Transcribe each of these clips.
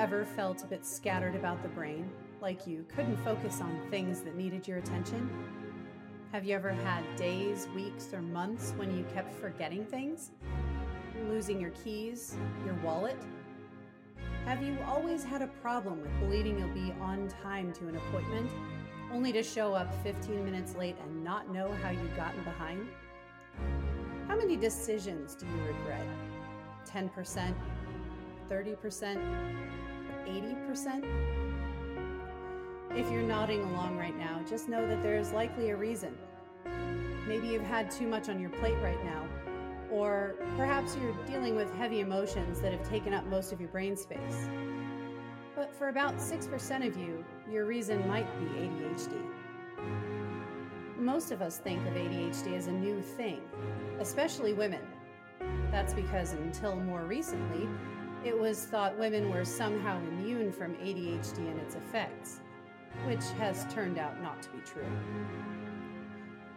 Ever felt a bit scattered about the brain, like you couldn't focus on things that needed your attention? Have you ever had days, weeks, or months when you kept forgetting things? Losing your keys, your wallet? Have you always had a problem with believing you'll be on time to an appointment, only to show up 15 minutes late and not know how you'd gotten behind? How many decisions do you regret? 10%, 30%, 80%? If you're nodding along right now, just know that there is likely a reason. Maybe you've had too much on your plate right now, or perhaps you're dealing with heavy emotions that have taken up most of your brain space. But for about 6% of you, your reason might be ADHD. Most of us think of ADHD as a new thing, especially women. That's because until more recently, it was thought women were somehow immune from ADHD and its effects, which has turned out not to be true.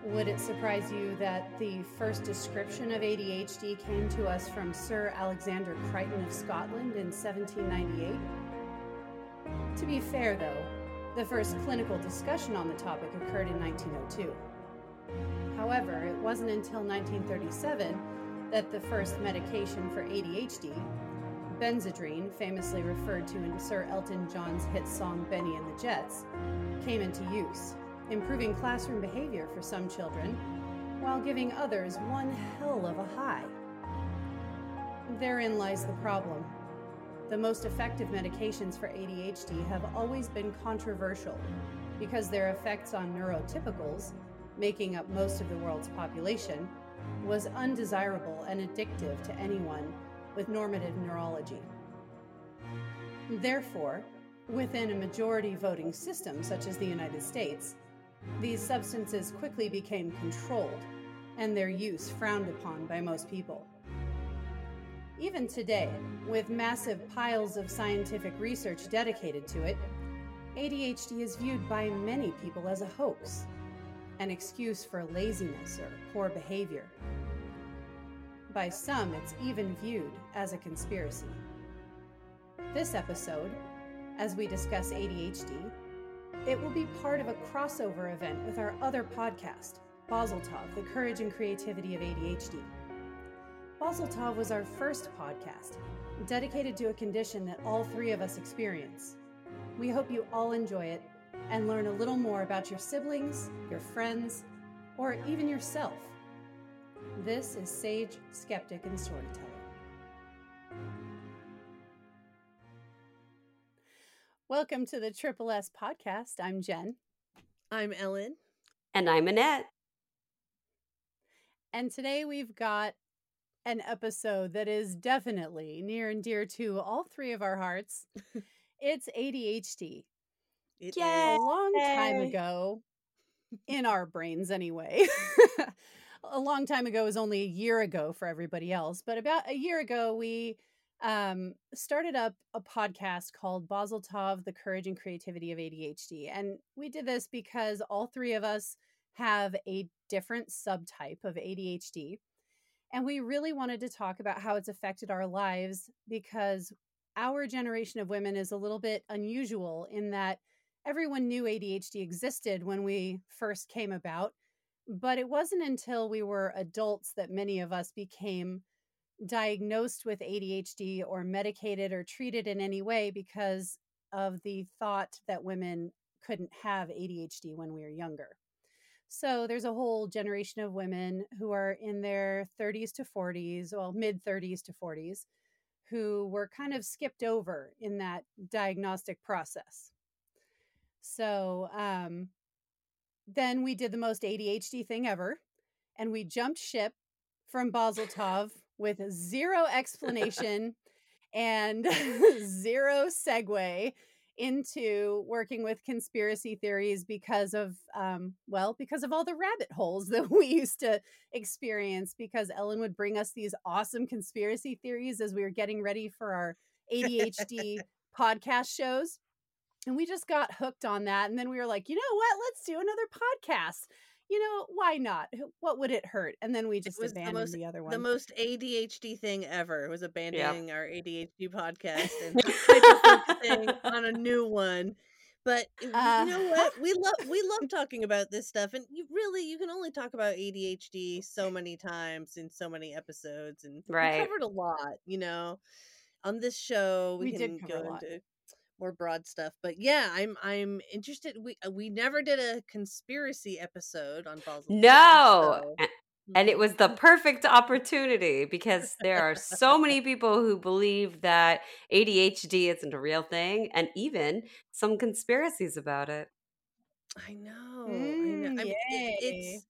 Would it surprise you that the first description of ADHD came to us from Sir Alexander Crichton of Scotland in 1798? To be fair, though, the first clinical discussion on the topic occurred in 1902. However, it wasn't until 1937 that the first medication for ADHD, Benzedrine, famously referred to in Sir Elton John's hit song Bennie and the Jets, came into use, improving classroom behavior for some children while giving others one hell of a high. Therein lies the problem. The most effective medications for ADHD have always been controversial because their effects on neurotypicals, making up most of the world's population, was undesirable and addictive to anyone with normative neurology. Therefore, within a majority voting system such as the United States, these substances quickly became controlled and their use frowned upon by most people. Even today, with massive piles of scientific research dedicated to it, ADHD is viewed by many people as a hoax, an excuse for laziness or poor behavior. By some, it's even viewed as a conspiracy. This episode, as we discuss ADHD, it will be part of a crossover event with our other podcast, Bazeltov, The Courage and Creativity of ADHD. Bazeltov was our first podcast, dedicated to a condition that all three of us experience. We hope you all enjoy it and learn a little more about your siblings, your friends, or even yourself. This is Sage, Skeptic, and Storyteller. Welcome to the Triple S podcast. I'm Jen. I'm Ellen. And I'm Annette. And today we've got an episode that is definitely near and dear to all three of our hearts. it's ADHD. It A long time ago, in our brains anyway. a long time ago is only a year ago for everybody else, but about a year ago, we um, started up a podcast called Bazeltov, The Courage and Creativity of ADHD. And we did this because all three of us have a different subtype of ADHD. And we really wanted to talk about how it's affected our lives because our generation of women is a little bit unusual in that everyone knew ADHD existed when we first came about. But it wasn't until we were adults that many of us became diagnosed with ADHD or medicated or treated in any way because of the thought that women couldn't have ADHD when we were younger. So there's a whole generation of women who are in their 30s to 40s, well, mid 30s to 40s, who were kind of skipped over in that diagnostic process. So um, then we did the most ADHD thing ever, and we jumped ship from Bazeltov with zero explanation and zero segue into working with conspiracy theories because of um, well because of all the rabbit holes that we used to experience because ellen would bring us these awesome conspiracy theories as we were getting ready for our adhd podcast shows and we just got hooked on that and then we were like you know what let's do another podcast you know, why not? What would it hurt? And then we just was the abandoned most the other one. the most ADHD thing ever was Yep. abandoning our ADHD podcast and hyper focusing on a new one. But Uh, you know what? We love we love talking about this stuff, and you really you can only talk about ADHD so many times in so many episodes, and we covered a lot. You know, on this show we, We did can cover go a lot. into more broad stuff. But yeah, I'm I'm interested. We uh, we never did a conspiracy episode on balls No. so And it mhm. was the perfect opportunity because there are so many people who believe that ADHD isn't a real thing and even some conspiracies about it. I know. I know. Mm, I mean, it, it's.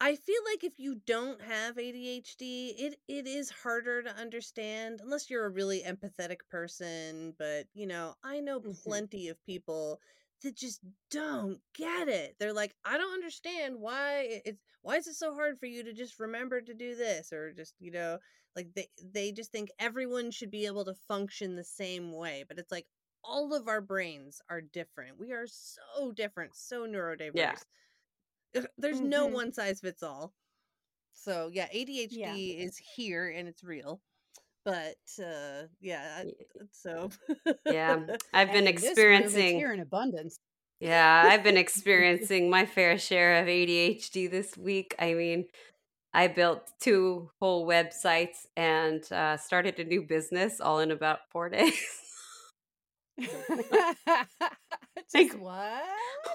I feel like if you don't have ADHD, it it is harder to understand unless you're a really empathetic person. But you know, I know hmm plenty of people that just don't get it. They're like, I don't understand why it- it's why is it so hard for you to just remember to do this or just you know like they they just think everyone should be able to function the same way. But it's like all of our brains are different. We are so different, so Yeah. neurodiverse. Ugh, There's no hmm one size fits all. So yeah, Yeah. ADHD is here and it's real. But uh yeah, so Yeah. I've been in this room, it's experiencing here in abundance. Yeah, I've been experiencing my fair share of ADHD this week. I mean, I built two whole websites and uh, started a new business all in about four days. like, what?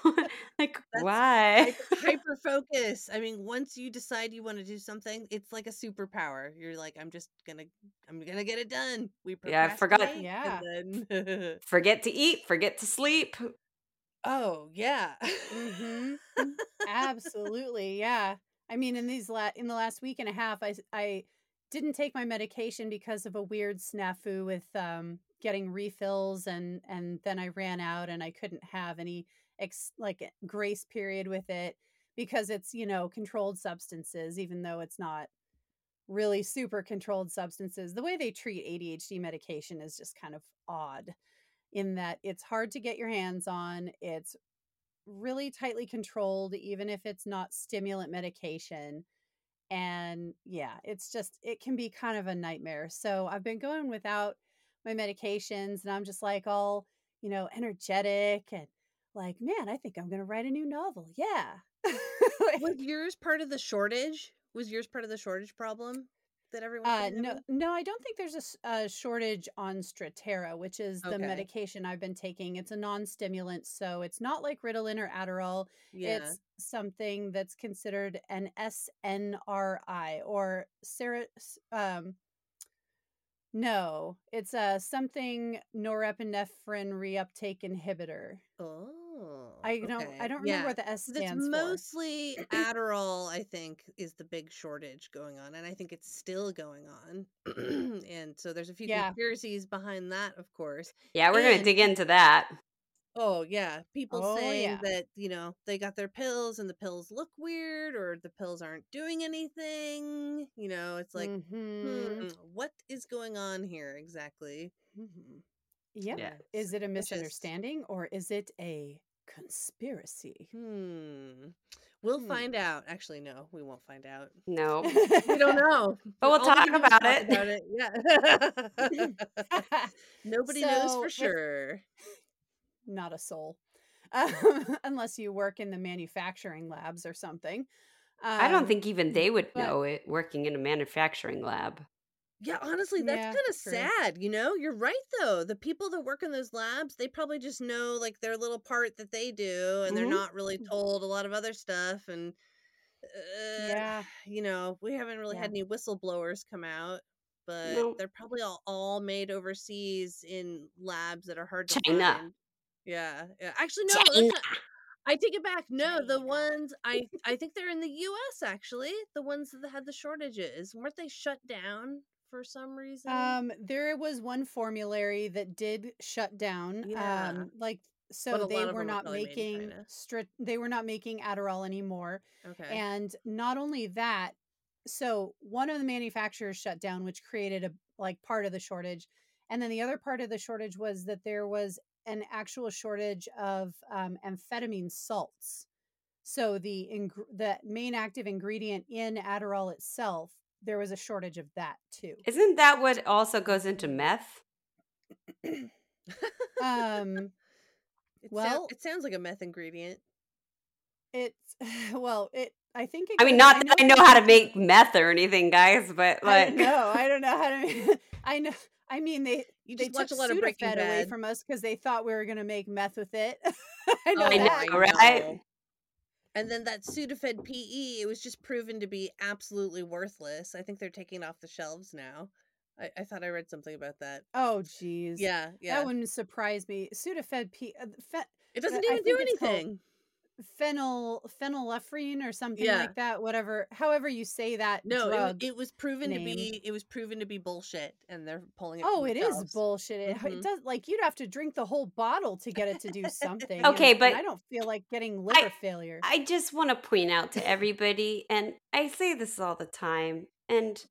like that's why? hyper, hyper focus. I mean, once you decide you want to do something, it's like a superpower. You're like, I'm just gonna, I'm gonna get it done. We Yeah, I forgot. Yeah. then, Forget to eat, forget to sleep. oh yeah, hmm Absolutely. Yeah. I mean, in these la- in the last week and a half, I I didn't take my medication because of a weird snafu with um getting refills and and then I ran out and I couldn't have any ex- like eh, grace period with it because it's, you know, controlled substances even though it's not really super controlled substances. The way they treat ADHD medication is just kind of odd in that it's hard to get your hands on. It's really tightly controlled, even if it's not stimulant medication. And yeah, it's just, it can be kind of a nightmare. So I've been going without my medications and I'm just like all, you know, energetic and like, man, I think I'm going to write a new novel. Yeah. was yours part of the shortage? Was yours part of the shortage problem that everyone's Uh, no, no, I don't think there's a shortage on Strattera, which is the medication I've been taking. It's a non-stimulant, so it's not like Ritalin or Adderall. yeah. It's something that's considered an SNRI or sera, s- um, no, it's a something norepinephrine reuptake inhibitor. Oh, I don't, I don't remember yeah. what the S Because it's stands for. mostly Adderall, I think, is the big shortage going on, and I think it's still going on. and so there's a few Yeah. conspiracies behind that, of course. Yeah, we're going to And dig into that. Oh yeah, people Oh saying yeah. that you know they got their pills and the pills look weird, or the pills aren't doing anything. You know, it's like, Mm-hmm. hmm, what is going on here exactly? hmm Yep. Yeah. Is it a misunderstanding or is it a conspiracy? Hmm. We'll Hmm. find out. Actually, no, we won't find out. No. We don't know. But we'll All we talk can do is about talk it. about it. Yeah. Nobody knows so, for with sure. Not a soul, um, unless you work in the manufacturing labs or something. I don't Um, think even they would but know it working in a manufacturing lab. Yeah, honestly, that's yeah, kind of sad. You know, you're right though. The people that work in those labs, they probably just know like their little part that they do, and they're hmm not really told a lot of other stuff. And uh, Yeah, you know, we haven't really had any whistleblowers come out, but No. they're probably all, all made overseas in labs that are hard to China. find. Yeah, yeah. Actually, no. I take it back. No, the ones I I think they're in the U.S. Actually, the ones that had the shortages weren't they shut down for some reason? Um, there was one formulary that did shut down. Yeah, Um, like so they were not probably made in making stri- they were not making Adderall anymore. Okay. And not only that, so one of the manufacturers shut down, which created a like part of the shortage. And then the other part of the shortage was that there was an actual shortage of um, amphetamine salts. So the ing- the main active ingredient in Adderall itself, there was a shortage of that too. Isn't that what also goes into meth? Um, It, Well- well, it sounds like a meth ingredient. it's well, it. I think. It I mean, goes- not that I know how to make meth or anything, guys, but like, don't. I don't know how to. Make, I know. I mean, they You they took a lot of Breaking Sudafed away Bad. from us because they thought we were going to make meth with it. I know Oh, I know, that. right? And then that Sudafed PE, it was just proven to be absolutely worthless. I think they're taking it off the shelves now. I, I thought I read something about that. Oh, jeez. Yeah, yeah. That wouldn't surprise me. Sudafed P. Uh, fe- it doesn't I even do think called anything. Phenyl phenylephrine or something Yeah. like that. Whatever. However you say that No, it, drug. wa- it was proven to be it was proven to be bullshit, and they're pulling it. Oh, from it the is bullshit. It, Mhm. it does like you'd have to drink the whole bottle to get it to do something. Okay, and but I don't feel like getting liver failure. I just want to point out to everybody, and I say this all the time, and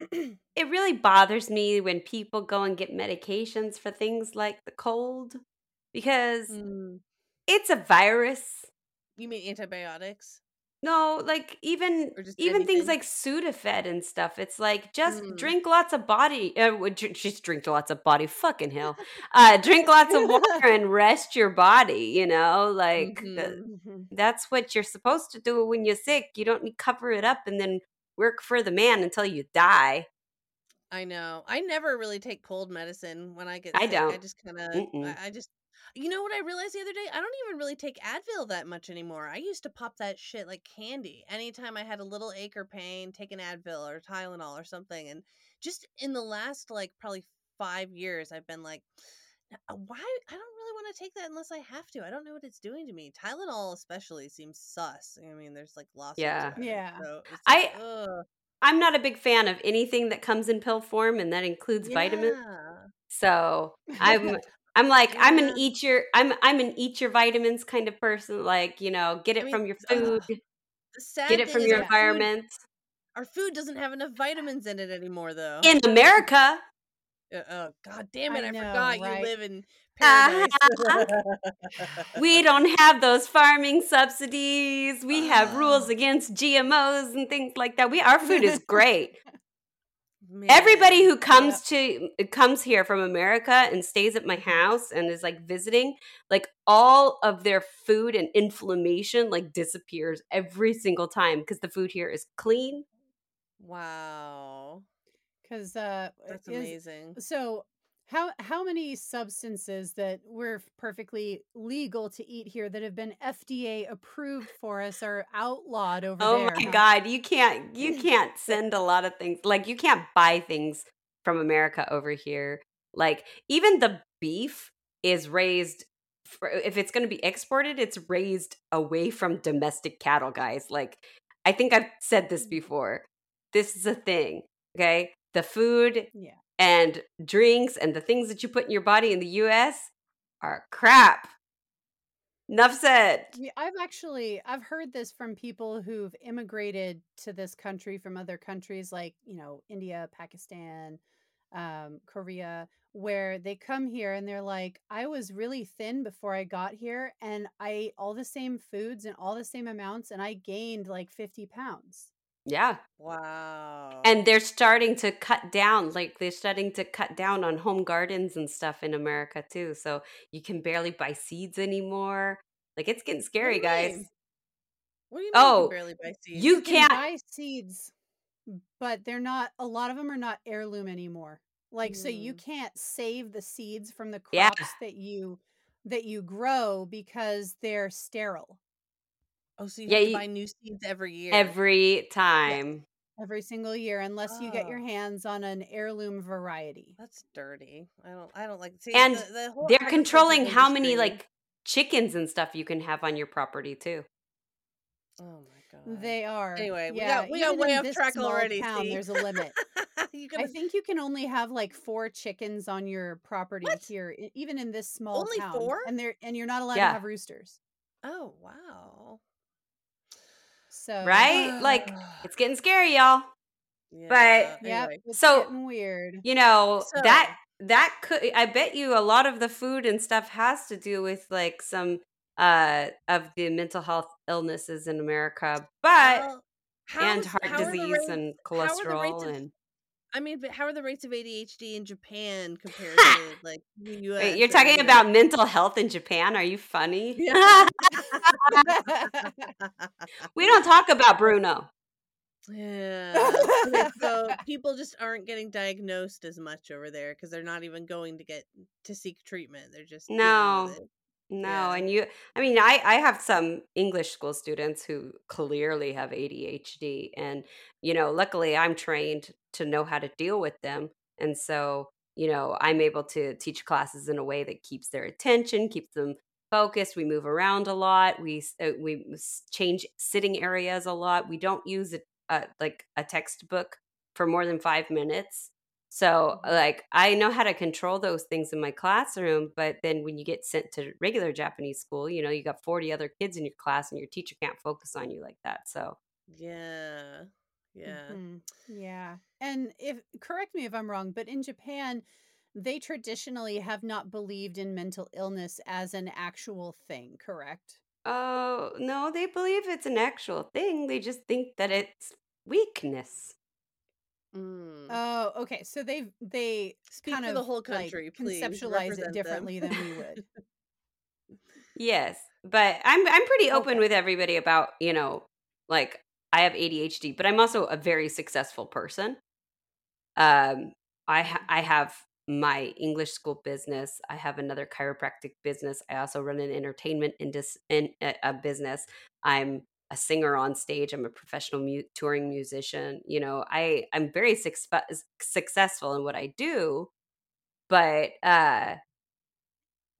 it really bothers me when people go and get medications for things like the cold because Mm. It's a virus. You mean antibiotics? No, like even even things like Sudafed and stuff. It's like just Mm. drink lots of body. Uh, dr- just drink lots of body. Fucking hell. Uh, drink lots of water and rest your body. You know, like the- Mhm. Mhm. that's what you're supposed to do when you're sick. You don't need cover it up and then work for the man until you die. I know. I never really take cold medicine when I get I sick. I don't. I just kind of, I just, you know what I realized the other day? I don't even really take Advil that much anymore. I used to pop that shit like candy. Anytime I had a little ache or pain, take an Advil or Tylenol or something. And just in the last like probably five years, I've been like, "Uh, why? I don't really want to take that unless I have to. I don't know what it's doing to me. Tylenol especially seems sus. I mean, there's like lawsuits. Yeah. about it, Yeah. So it's I- ugh. I'm not a big fan of anything that comes in pill form, and that includes vitamins. So I'm I'm like I'm an eat your I'm I'm an eat your vitamins kind of person. Like you know, get I it mean, from your food, The sad get it thing from is your our food- environment. Our food doesn't have enough vitamins in it anymore, though. In America, Uh, oh God damn it! I I, know, forgot right? you live in Ah, paradise. we don't have those farming subsidies. We have rules Ah. against GMOs and things like that. We our food is great. Man. Everybody who comes to comes here from America and stays at my house and is like visiting, like all of their food and inflammation like disappears every single time because the food here is clean. Wow, Because uh, that's is- amazing. So how how many substances that we're perfectly legal to eat here that have been FDA approved for us are outlawed over Oh there? my huh? god, you can't you can't send a lot of things. Like you can't buy things from America over here. Like even the beef is raised for, if it's going to be exported, it's raised away from domestic cattle, guys. Like I think I've said this mm-hmm. before. This is a thing, okay? The food Yeah. And drinks and the things that you put in your body in the US are crap. Enough said. I've actually I've heard this from people who've immigrated to this country from other countries like, you know, India, Pakistan, um, Korea, where they come here and they're like, I was really thin before I got here and I ate all the same foods and all the same amounts and I gained like 50 pounds. Yeah. Wow. and they're starting to cut down like they're starting to cut down on home gardens and stuff in america too so you can barely buy seeds anymore like it's getting What scary you guys mean? What do you mean? Oh, you can barely buy seeds? you You can can't buy seeds, but they're not a lot of them are not heirloom anymore. Like so you Mm. can't save the seeds from the Yeah. crops that you that you grow because they're sterile Oh, so you Yeah, have to you- buy new seeds every year. every time every single year unless you get your Oh. hands on an heirloom variety. That's dirty. I don't. I don't like. See, And the, the they're controlling how many like chickens and stuff you can have on your property too Oh my god. They are. Anyway, we yeah, got- we got way off track already, Town, there's a limit. I gonna think you can only have like four chickens on your property What? here, even in this small Only town. four? And they're and you're not allowed Yeah. to have roosters. Oh wow. So right like it's getting scary y'all Yeah, yeah, anyway. So- getting weird. you know So- that that could i bet you a lot of the food and stuff has to do with like some uh, of the mental health illnesses in America, but Well, and heart how are the disease rates and how are cholesterol of and I mean, but how are the rates of ADHD in Japan compared to like the Wait, you're talking know? about mental health in Japan? Are you funny? Yeah. we don't talk about Bruno. Yeah. So people just aren't getting diagnosed as much over there because they're not even going to get to seek treatment. They're just No, no. Yeah. And you, I mean, I, I have some English school students who clearly have ADHD. And, you know, luckily I'm trained to know how to deal with them. And so, you know, I'm able to teach classes in a way that keeps their attention, keeps them focused. We move around a lot. We, uh, we change sitting areas a lot. We don't use a, a, like a textbook for more than five minutes. So, Mhm. like, I know how to control those things in my classroom, but then when you get sent to regular Japanese school, you know, you got 40 other kids in your class and your teacher can't focus on you like that. So, Yeah. Yeah. Mhm. Yeah. And if correct me if I'm wrong, but in Japan, they traditionally have not believed in mental illness as an actual thing, correct? oh, no, they believe it's an actual thing. They just think that it's weakness. Mm. Oh, okay. So they they Speak kind for the of whole like country, please. conceptualize it Represent them. differently than we would. Yes, but I'm I'm pretty open Okay. with everybody about, you know, like I have ADHD, but I'm also a very successful person. Um I ha- I have my English school business. I have another chiropractic business. I also run an entertainment indus- in a, a business. I'm a singer on stage. I'm a professional mu- touring musician. You know, I I'm very success- successful in what I do, but uh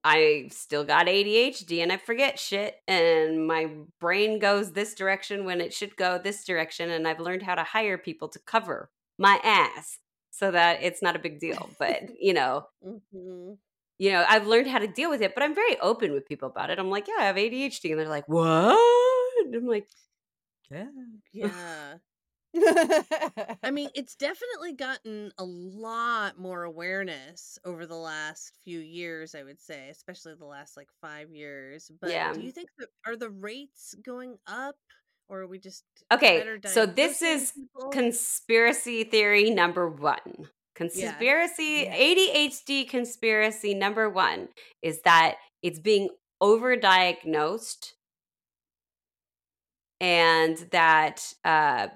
I still got ADHD and I forget shit and my brain goes this direction when it should go this direction and I've learned how to hire people to cover my ass so that it's not a big deal. But, you know, Mhm. you know, I've learned how to deal with it, but I'm very open with people about it. I'm like, yeah, I have ADHD and they're like, "What?" And I'm like, yeah. Yeah. I mean, it's definitely gotten a lot more awareness over the last few years, I would say, especially the last like five years. But Yeah. do you think that are the rates going up or are we just Okay, so this is people? conspiracy theory number one. Conspiracy, Yeah. ADHD conspiracy number one is that it's being overdiagnosed and that uh,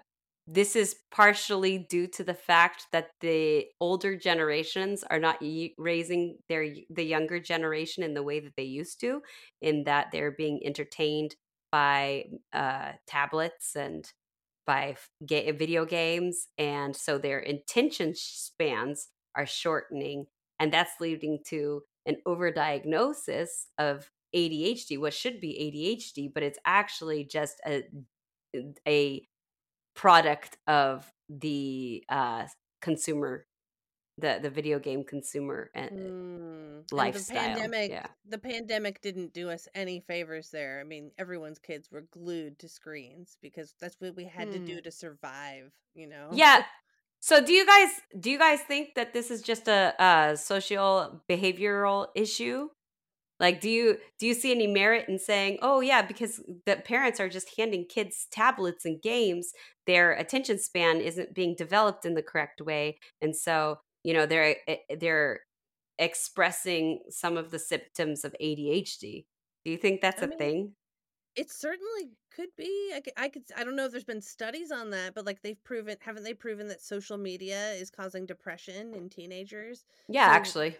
this is partially due to the fact that the older generations are not raising their the younger generation in the way that they used to in that they're being entertained by uh, tablets and by ga- video games and so their attention spans are shortening and that's leading to an overdiagnosis of ADHD what should be ADHD but it's actually just a a product of the uh consumer the the video game consumer and Mm. And the lifestyle pandemic, yeah the pandemic didn't do us any favors there. I mean, everyone's kids were glued to screens because that's what we had to Hmm. do to survive, you know? yeah so do you guys do you guys think that this is just a, a social behavioral issue like do you do you see any merit in saying oh yeah because the parents are just handing kids tablets and games their attention span isn't being developed in the correct way and so you know they're eh, they're expressing some of the symptoms of ADHD do you think that's I a mean, thing It certainly could be. I could, I could. I don't know if there's been studies on that, but like they've proven, haven't they proven that social media is causing depression in teenagers? yeah So actually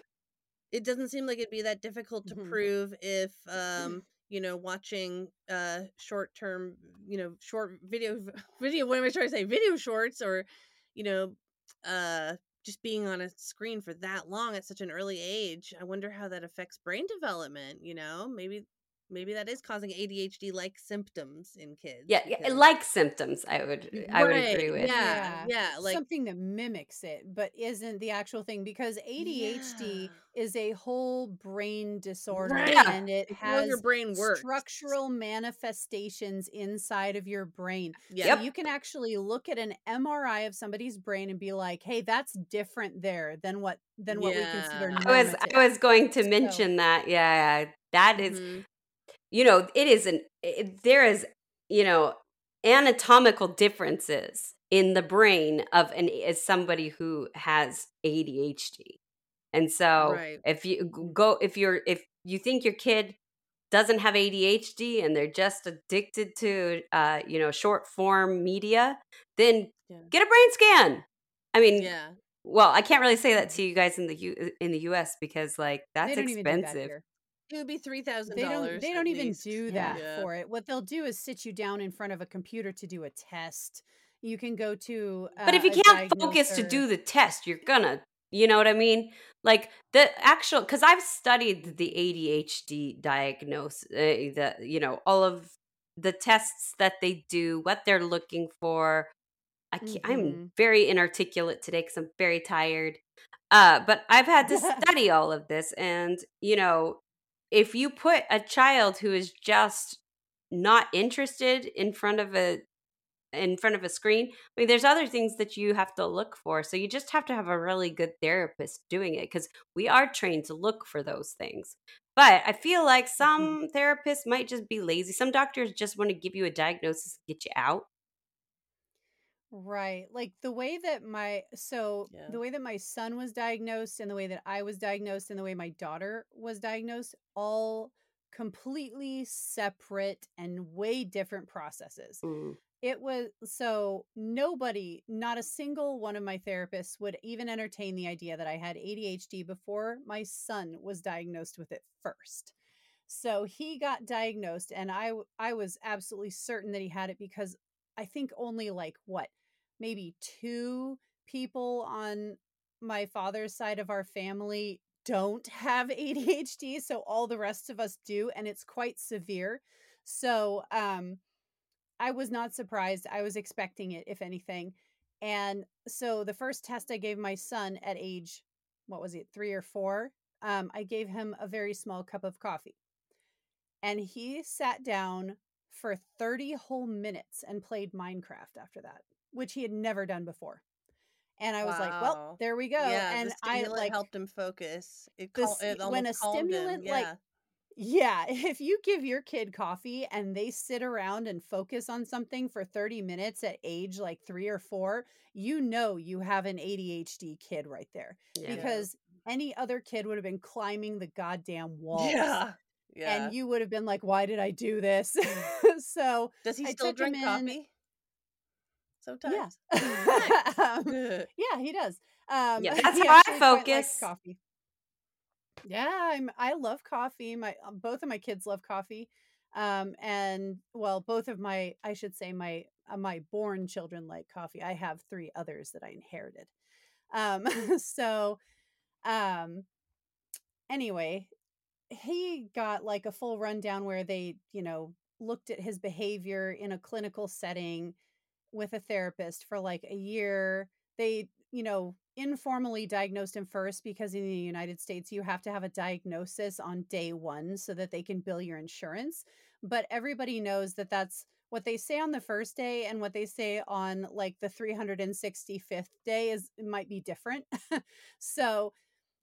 it doesn't seem like it'd be that difficult to Mhm. prove if, um, you know, watching uh short term, you know, short video, video. What am I trying to say? Video shorts, or you know, uh, just being on a screen for that long at such an early age. I wonder how that affects brain development. You know, maybe, maybe that is causing ADHD like symptoms in kids. yeah, yeah like symptoms i would i would agree with yeah, Yeah. yeah, like Something that mimics it, but isn't the actual thing because ADHD yeah, is a whole brain disorder right. and it It's how your brain works. structural manifestations inside of your brain. Yeah. yep you can actually look at an MRI of somebody's brain and be like, "Hey, that's different there than what than what we consider Yeah. I was I was going to So, mention that. Yeah, that is hmm you know, it is an it, there is, you know, anatomical differences in the brain of an as somebody who has ADHD. And so Right. if you go if you're if you think your kid doesn't have ADHD and they're just addicted to uh, you know, short form media, then Yeah. get a brain scan. I mean, Yeah. well, I can't really say that to you guys in the U- in the US because like that's they don't even do that expensive. It would be three thousand They don't. dollars. They don't even do that Yeah. for it. What they'll do is sit you down in front of a computer to do a test. You can go to. Uh, But if you can't focus to do the test, you're gonna, you know what I mean? Like the actual, because I've studied the ADHD diagnosis, uh, the you know all of the tests that they do, what they're looking for. I can't, I'm Mhm. very inarticulate today because I'm very tired. Uh, but I've had to study all of this, and you know, if you put a child who is just not interested in front of a in front of a screen. I mean, there's other things that you have to look for. So you just have to have a really good therapist doing it because we are trained to look for those things. But I feel like Mm-hmm. some therapists might just be lazy. Some doctors just want to give you a diagnosis and get you out. Right. Like the way that my so Yeah. the way that my son was diagnosed and the way that I was diagnosed and the way my daughter was diagnosed all completely separate and way different processes. Mm. It was so nobody, not a single one of my therapists would even entertain the idea that I had ADHD before my son was diagnosed with it first. So he got diagnosed and I I was absolutely certain that he had it because I think only like what maybe two people on my father's side of our family don't have ADHD so all the rest of us do and it's quite severe. So um I was not surprised. I was expecting it, if anything. And so the first test I gave my son at age, what was it, three or four, um, I gave him a very small cup of coffee. And he sat down for 30 whole minutes and played Minecraft after that, which he had never done before. And I was like, well, there we go. Yeah, and I like helped him focus. It, cal- it when a calmed him. stimulant like Yeah. yeah, if you give your kid coffee and they sit around and focus on something for 30 minutes at age like three or four, you know you have an ADHD kid right there Yeah. because any other kid would have been climbing the goddamn wall. Yeah. Yeah. And you would have been like, why did I do this? so, Does he still drink in- coffee? yeah. Um, yeah, he does. Um, Yeah, that's how I actually quite likes focus. coffee. Yeah, I'm. I love coffee. My um, both of my kids love coffee, um, and well, both of my, I should say, my uh, my born children like coffee. I have three others that I inherited. Um, so, um, anyway, he got like a full rundown where they, you know, looked at his behavior in a clinical setting with a therapist for like a year. They, you know, informally diagnosed him first because in the United States you have to have a diagnosis on day 1 so that they can bill your insurance. But everybody knows that that's what they say on the first day and what they say on like the 365th day is might be different. so,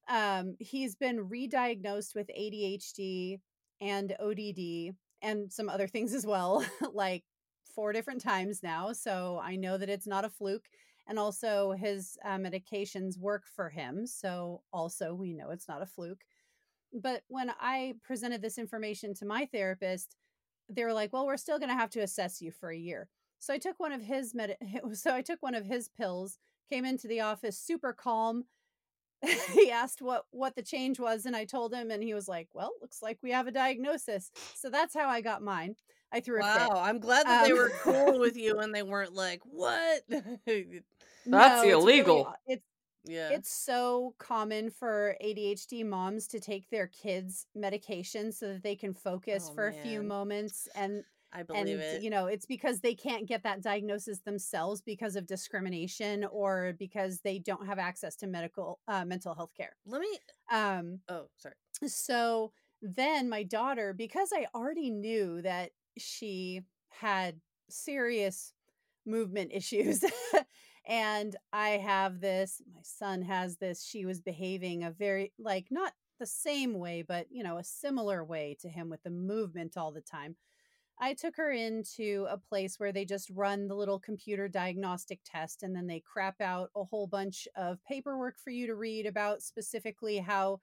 um he's been re-diagnosed with ADHD and ODD and some other things as well like four different times now so I know that it's not a fluke and also his uh, medications work for him so also we know it's not a fluke. But when I presented this information to my therapist they were like well we're still going to have to assess you for a year. So I took one of his med- so I took one of his pills came into the office super calm. He asked what what the change was and i told him and he was like well looks like we have a diagnosis. So that's how i got mine i threw a Wow. fit I'm glad that they Um, were cool with you and they weren't like, what? That's No, it's really illegal. it's yeah. it's so common for adhd moms to take their kids medication so that they can focus Oh, for a few moments and I believe and it. you know it's because they can't get that diagnosis themselves because of discrimination or because they don't have access to medical uh, mental health care Let me. um Oh, sorry. so then my daughter because i already knew that she had serious movement issues and i have this my son has this she was behaving a very like not the same way, but you know, a similar way to him with the movement all the time. I took her into a place where they just run the little computer diagnostic test and then they crap out a whole bunch of paperwork for you to read about specifically how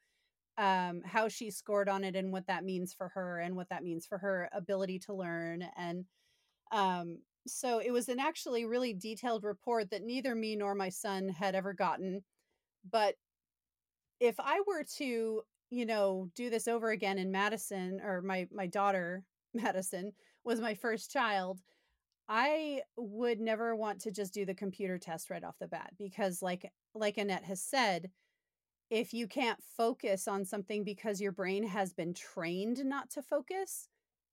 um, how she scored on it and what that means for her and what that means for her ability to learn and um, so it was an actually really detailed report that neither me nor my son had ever gotten but if i were to you know do this over again in madison or my my daughter madison was my first child, I would never want to just do the computer test right off the bat because like like Annette has said, if you can't focus on something because your brain has been trained not to focus,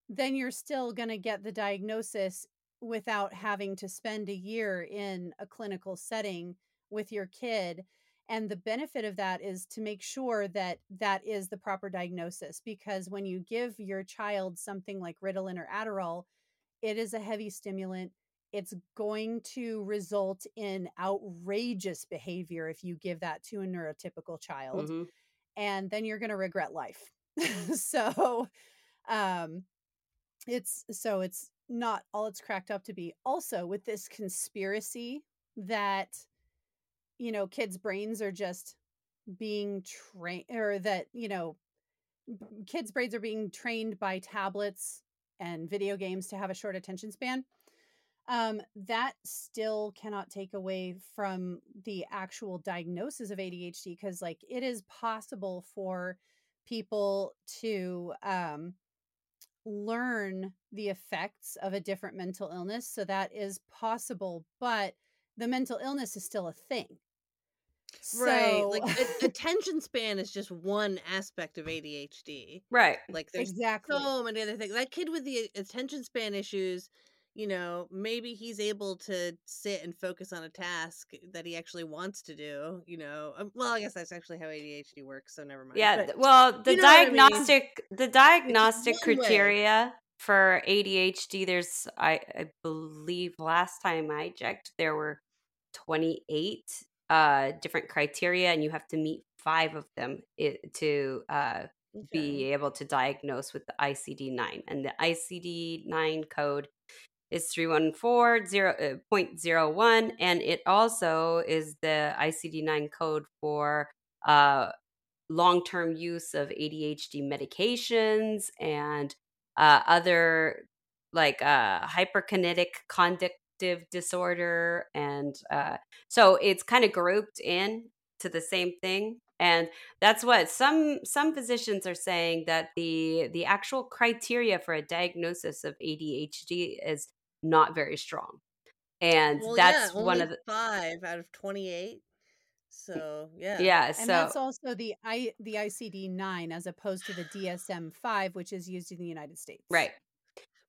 then you're still going to get the diagnosis without having to spend a year in a clinical setting with your kid and the benefit of that is to make sure that that is the proper diagnosis because when you give your child something like Ritalin or Adderall, it is a heavy stimulant. It's going to result in outrageous behavior if you give that to a neurotypical child. Mm-hmm. And then you're going to regret life. so, um, it's so it's not all it's cracked up to be. Also, with this conspiracy that you know kids brains are just being trained or that you know kids brains are being trained by tablets and video games to have a short attention span um, that still cannot take away from the actual diagnosis of adhd because like it is possible for people to um, learn the effects of a different mental illness so that is possible but the mental illness is still a thing Right. Like a- attention span is just one aspect of ADHD. Right. Like there's exactly. so many other things. That kid with the attention span issues, you know, maybe he's able to sit and focus on a task that he actually wants to do, you know. Um, well, I guess that's actually how ADHD works, so never mind. Yeah, but, well, the you know diagnostic I mean? the diagnostic criteria way. for ADHD there's I, I believe last time I checked there were 28 uh, different criteria, and you have to meet five of them to uh, okay. be able to diagnose with the ICD 9. And the ICD 9 code is 314.01, uh, and it also is the ICD 9 code for uh, long term use of ADHD medications and uh, other like uh, hyperkinetic conductive disorder and uh, so it's kind of grouped in to the same thing and that's what some some physicians are saying that the the actual criteria for a diagnosis of ADHD is not very strong and well, that's yeah, one of the five out of 28 so yeah yeah so and that's also the i the icd-9 as opposed to the dsm-5 which is used in the united states right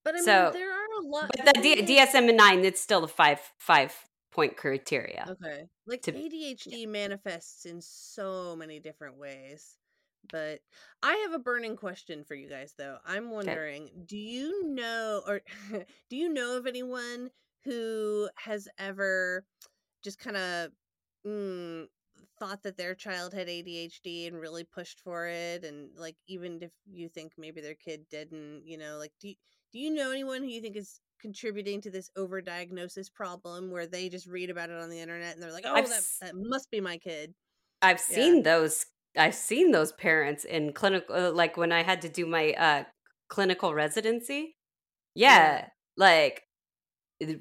but I so, mean, there are a lot. But the D- DSM nine, it's still a five five point criteria. Okay, like to, ADHD yeah. manifests in so many different ways. But I have a burning question for you guys, though. I'm wondering, okay. do you know, or do you know of anyone who has ever just kind of mm, thought that their child had ADHD and really pushed for it and like even if you think maybe their kid didn't, you know, like do you, do you know anyone who you think is contributing to this overdiagnosis problem where they just read about it on the internet and they're like, "Oh, that, that must be my kid." I've seen those I've seen those parents in clinical uh, like when I had to do my uh clinical residency. Yeah, yeah. like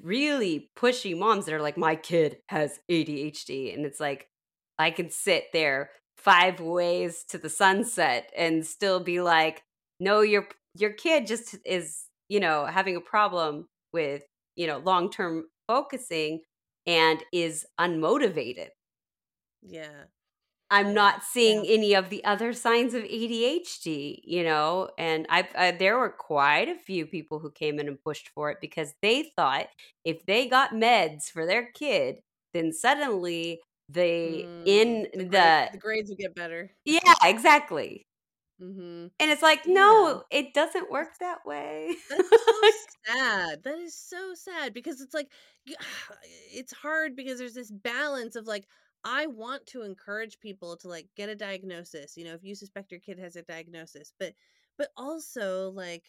really pushy moms that are like my kid has ADHD and it's like I can sit there five ways to the sunset and still be like no your your kid just is you know, having a problem with, you know, long term focusing and is unmotivated. Yeah. I'm not seeing yeah. any of the other signs of ADHD, you know, and I've I, there were quite a few people who came in and pushed for it because they thought if they got meds for their kid, then suddenly they mm, in the, the, the grades would get better. Yeah, exactly. Mm-hmm. And it's like, no, yeah. it doesn't work that way. That's so sad. That is so sad because it's like, it's hard because there's this balance of like, I want to encourage people to like get a diagnosis, you know, if you suspect your kid has a diagnosis, but but also like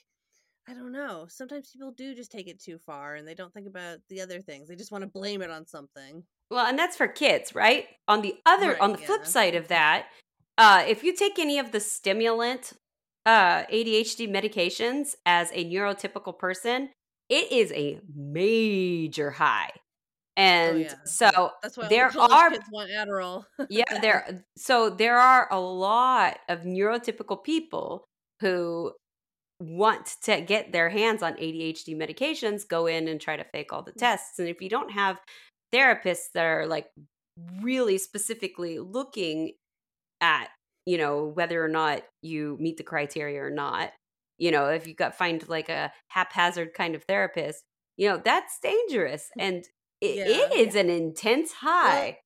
I don't know, sometimes people do just take it too far and they don't think about the other things. They just want to blame it on something. Well, and that's for kids, right? On the other Right, on the flip side of that, uh if you take any of the stimulant uh ADHD medications as a neurotypical person, it is a major high. Oh And yeah. so. That's why there are kids want Adderall. yeah, there uh, so there are a lot of neurotypical people who want to get their hands on ADHD medications, go in and try to fake all the mm. tests. And if you don't have therapists that are like really specifically looking at, you know, whether or not you meet the criteria or not, you know, if you got find like a haphazard kind of therapist, you know, that's dangerous. Mm. And it, Yeah. it is an intense high.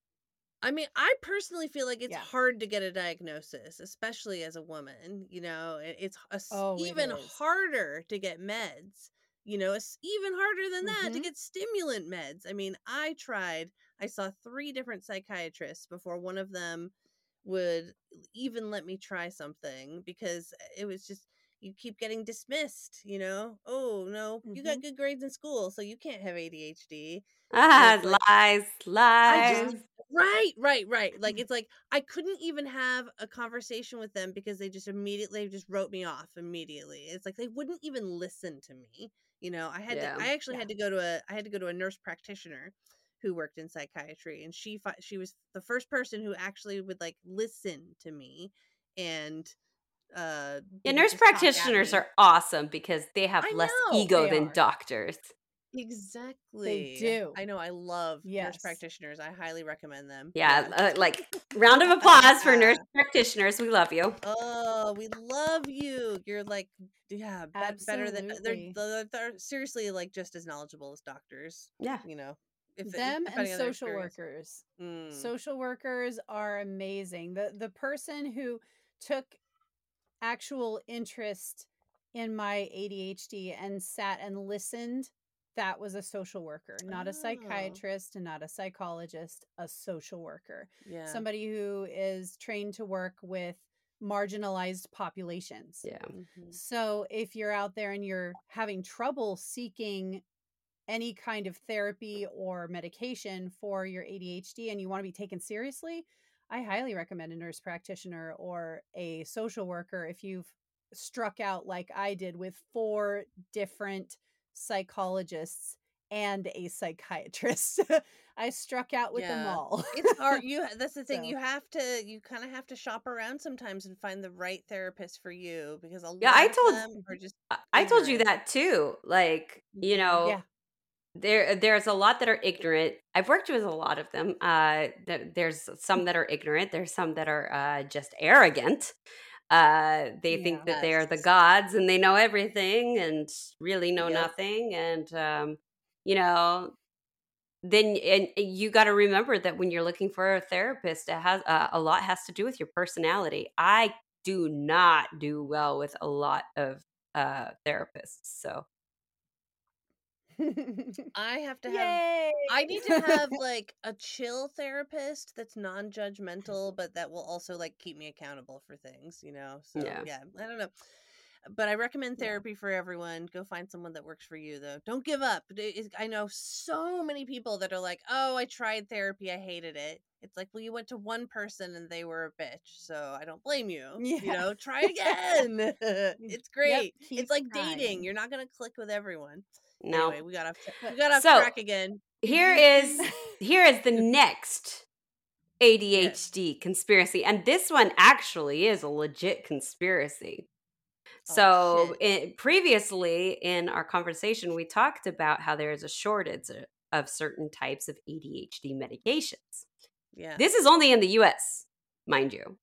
I mean, I personally feel like it's Yeah. hard to get a diagnosis, especially as a woman. You know, it's a Oh, even is. harder to get meds. You know, it's even harder than that to Mhm. get stimulant meds. I mean, I tried, I saw three different psychiatrists before one of them would even let me try something because it was just, you keep getting dismissed, you know? Oh, no, you got good grades in school, so you can't have ADHD. Ah, like- lies, lies. just right, right, right. Like it's like I couldn't even have a conversation with them because they just immediately just wrote me off immediately. It's like they wouldn't even listen to me. You know, I had Yeah. to I actually Yeah. had to go to a I had to go to a nurse practitioner who worked in psychiatry and she she was the first person who actually would like listen to me and uh Yeah, nurse just talk at practitioners are awesome because they have I less know, ego than are. doctors. exactly They do. I know I love nurse practitioners. I highly recommend them. Yeah, uh, like round of applause for nurse practitioners. We love you. Oh, we love you. You're like, yeah, be- better than they're, they're, they're seriously like just as knowledgeable as doctors. Yeah. You know, if Them and depending on their social workers. Mm. Social workers are amazing. The the person who took actual interest in my ADHD and sat and listened, that was a social worker, not a Oh. psychiatrist and not a psychologist, a social worker. yeah. Somebody who is trained to work with marginalized populations. Yeah. Mhm. So if you're out there and you're having trouble seeking any kind of therapy or medication for your ADHD and you want to be taken seriously, I highly recommend a nurse practitioner or a social worker if you've struck out like I did with four different psychologists and a psychiatrist. I struck out with them all. It's hard. You that's the thing. So- You have to. You kind of have to shop around sometimes and find the right therapist for you because a Yeah, lot I of told- them are just. I- I told you that too. Like, you mm-hmm. know, Yeah. There there's a lot that are ignorant. I've worked with a lot of them. Uh there, there's some that are ignorant, there's some that are uh just arrogant. Uh they think that they're the gods and they know everything and really know nothing and um you know then and you got to remember that when you're looking for a therapist it has uh, a lot has to do with your personality. I do not do well with a lot of uh therapists. So I have to have Yay! I need to have like a chill therapist that's non-judgmental, but that will also like keep me accountable for things, you know. So Yeah. yeah, I don't know. But I recommend Yeah. therapy for everyone. Go find someone that works for you though. Don't give up. I know so many people that are like, "Oh, I tried therapy. I hated it." It's like, "Well, you went to one person and they were a bitch, so I don't blame you." Yeah. You know, try again. Mm. it's great. keep it's like trying. dating. You're not going to click with everyone. No. Anyway, we got off we got off So- track again. here is here is the next ADHD conspiracy, and this one actually is a legit conspiracy. Oh, So, previously in our conversation, we talked about how there is a shortage of- certain types of ADHD medications. Yeah. This is only in the US, mind you.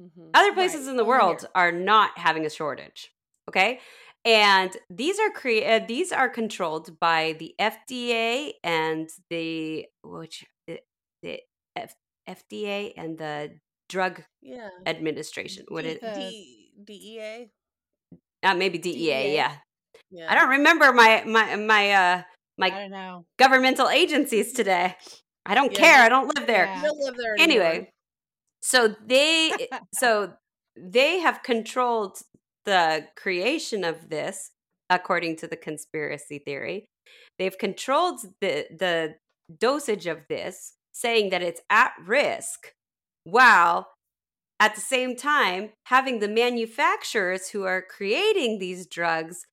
Mhm. Other places Right, in the world are not having a shortage. Okay, and these are created. uh, these are controlled by the FDA and the which the, the F- FDA and the Drug Yeah. Administration. what D- is D- dea uh, maybe DEA? DEA. Yeah, Yeah. I don't remember my my my uh I my don't know. governmental agencies today. I don't Yeah, care. I don't live there. Yeah. You don't live there. Anyway, so they so they have controlled the creation of this according to the conspiracy theory. They've controlled the the dosage of this, saying that it's at risk, while at the same time having the manufacturers who are creating these drugs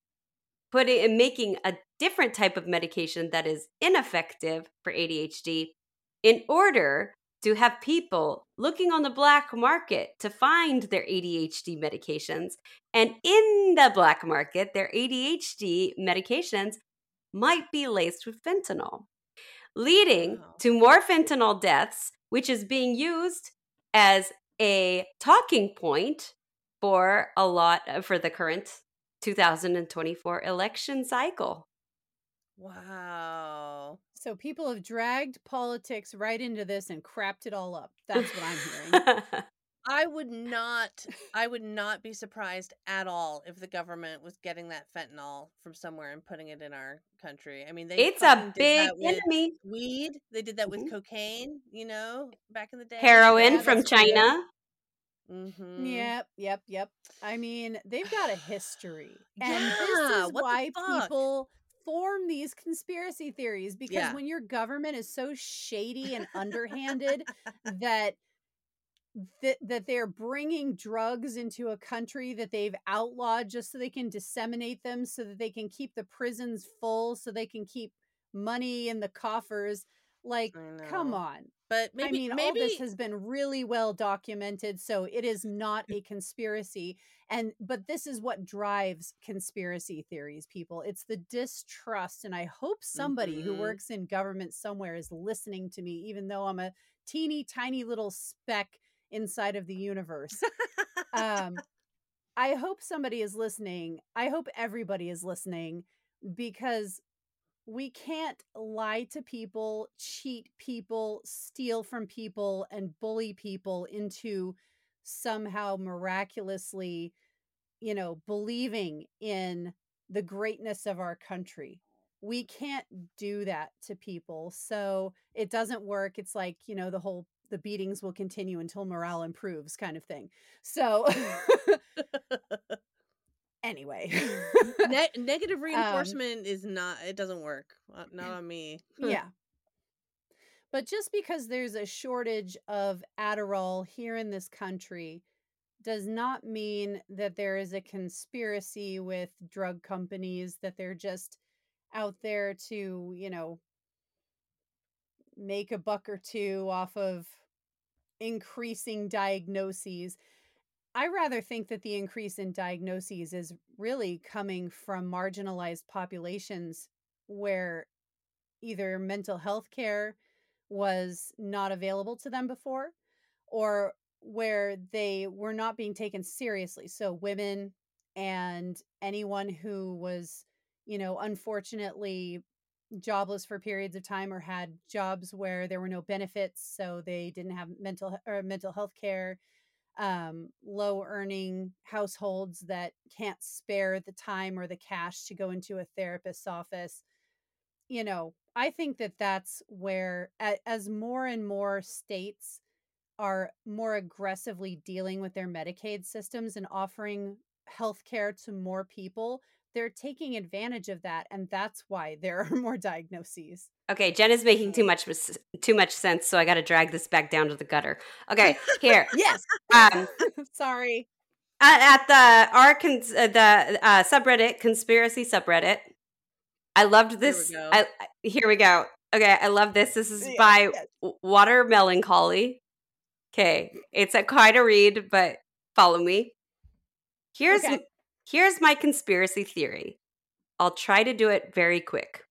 putting and making a different type of medication that is ineffective for ADHD in order to have people looking on the black market to find their ADHD medications. And in the black market, their ADHD medications might be laced with fentanyl, leading to more fentanyl deaths, which is being used as a talking point for a lot for the current 2024 election cycle. Wow. So people have dragged politics right into this and crapped it all up. That's what I'm hearing. I would not I would not be surprised at all if the government was getting that fentanyl from somewhere and putting it in our country. I mean, they it's a did big that with enemy. weed. They did that with Mhm. cocaine, you know, back in the day. Heroin Yeah, from. China. Mm-hmm. Yep, yep, yep. I mean, they've got a history. And Yeah, this is what why people form these conspiracy theories because Yeah. when your government is so shady and underhanded that that that they're bringing drugs into a country that they've outlawed just so they can disseminate them so that they can keep the prisons full so they can keep money in the coffers like come on But maybe I mean, maybe all this has been really well documented, so it is not a conspiracy. And but this is what drives conspiracy theories, people. It's the distrust. And I hope somebody who Mhm. works in government somewhere is listening to me, even though I'm a teeny tiny little speck inside of the universe. um, I hope somebody is listening. I hope everybody is listening because we can't lie to people, cheat people, steal from people, and bully people into somehow miraculously, you know, believing in the greatness of our country. We can't do that to people. So it doesn't work. It's like, you know, the whole the beatings will continue until morale improves kind of thing. So anyway. ne- Um, negative reinforcement is not it doesn't work. Uh, Not on me. yeah. But just because there's a shortage of Adderall here in this country does not mean that there is a conspiracy with drug companies that they're just out there to, you know, make a buck or two off of increasing diagnoses. I rather think that the increase in diagnoses is really coming from marginalized populations where either mental health care was not available to them before or where they were not being taken seriously. So, women and anyone who was, you know, unfortunately jobless for periods of time or had jobs where there were no benefits so they didn't have mental or mental health care um, low earning households that can't spare the time or the cash to go into a therapist's office. You know i think that that's where as more and more states are more aggressively dealing with their medicaid systems and offering health care to more people they're taking advantage of that and that's why there are more diagnoses Okay, Jen is making too much too much sense, so I got to drag this back down to the gutter. Okay, here. yes Um, sorry at, at the our cons- uh, the uh, subreddit conspiracy subreddit, I loved this. go. I, here we go. Okay, I love this. This is Yes, by yes. Water Melancholy. Okay, it's a quite a read, but follow me. Here's Okay. Here's my conspiracy theory. I'll try to do it very quick.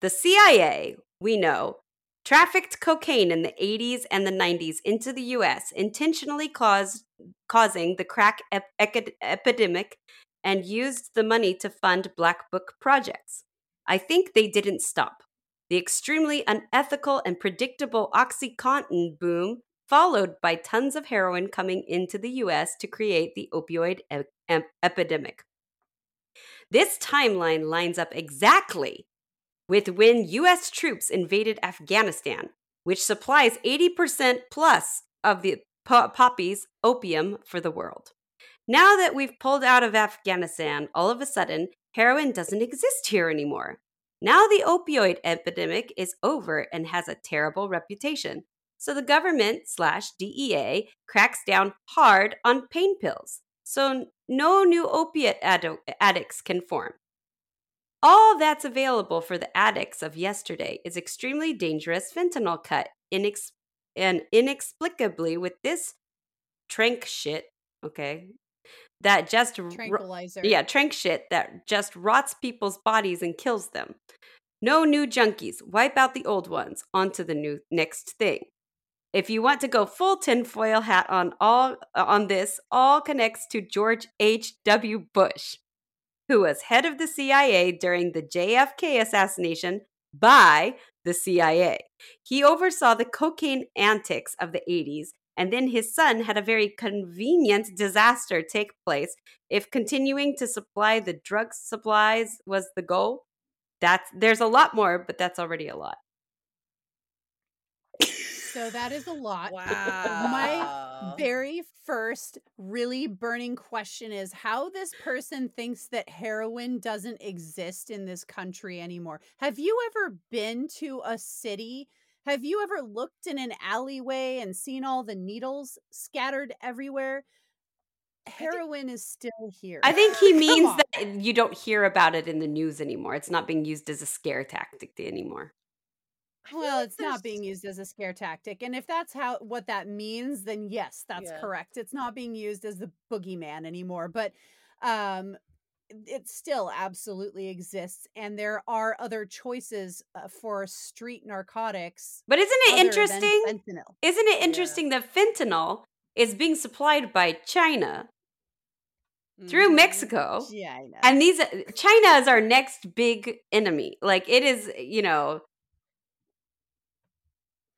The CIA, we know, trafficked cocaine in the 80s and the 90s into the US, intentionally caused, causing the crack ep- ecid- epidemic and used the money to fund black book projects. I think they didn't stop. The extremely unethical and predictable Oxycontin boom followed by tons of heroin coming into the US to create the opioid e- em- epidemic. This timeline lines up exactly with when US troops invaded Afghanistan, which supplies 80% plus of the po- opium for the world. Now that we've pulled out of Afghanistan, all of a sudden, heroin doesn't exist here anymore. Now the opioid epidemic is over and has a terrible reputation. So the government slash DEA cracks down hard on pain pills. So no new opiate ad- addicts can form. All that's available for the addicts of yesterday is extremely dangerous fentanyl cut inex- and inexplicably with this trank shit, okay, that just Tranquilizer. yeah, trank shit that just rots people's bodies and kills them. No new junkies. Wipe out the old ones. Onto the new next thing. If you want to go full tinfoil hat on all uh, on this, all connects to George H. W. Bush, who was head of the CIA during the JFK assassination by the CIA. He oversaw the cocaine antics of the 80s and then his son had a very convenient disaster take place if continuing to supply the drug supplies was the goal that's there's a lot more but that's already a lot So that is a lot. Wow. My very first really burning question is how this person thinks that heroin doesn't exist in this country anymore. Have you ever been to a city? Have you ever looked in an alleyway and seen all the needles scattered everywhere? Heroin is still here. i think he means that you don't hear about it in the news anymore it's not being used as a scare tactic anymore Well, it's not being used as a scare tactic. And if that's how what that means, then yes, that's Yeah. correct. It's not being used as the boogeyman anymore. But um it still absolutely exists and there are other choices uh, for street narcotics but isn't it interesting isn't it Yeah. interesting that fentanyl is being supplied by china through Mhm. mexico Yeah, I know. and these china is our next big enemy like it is you know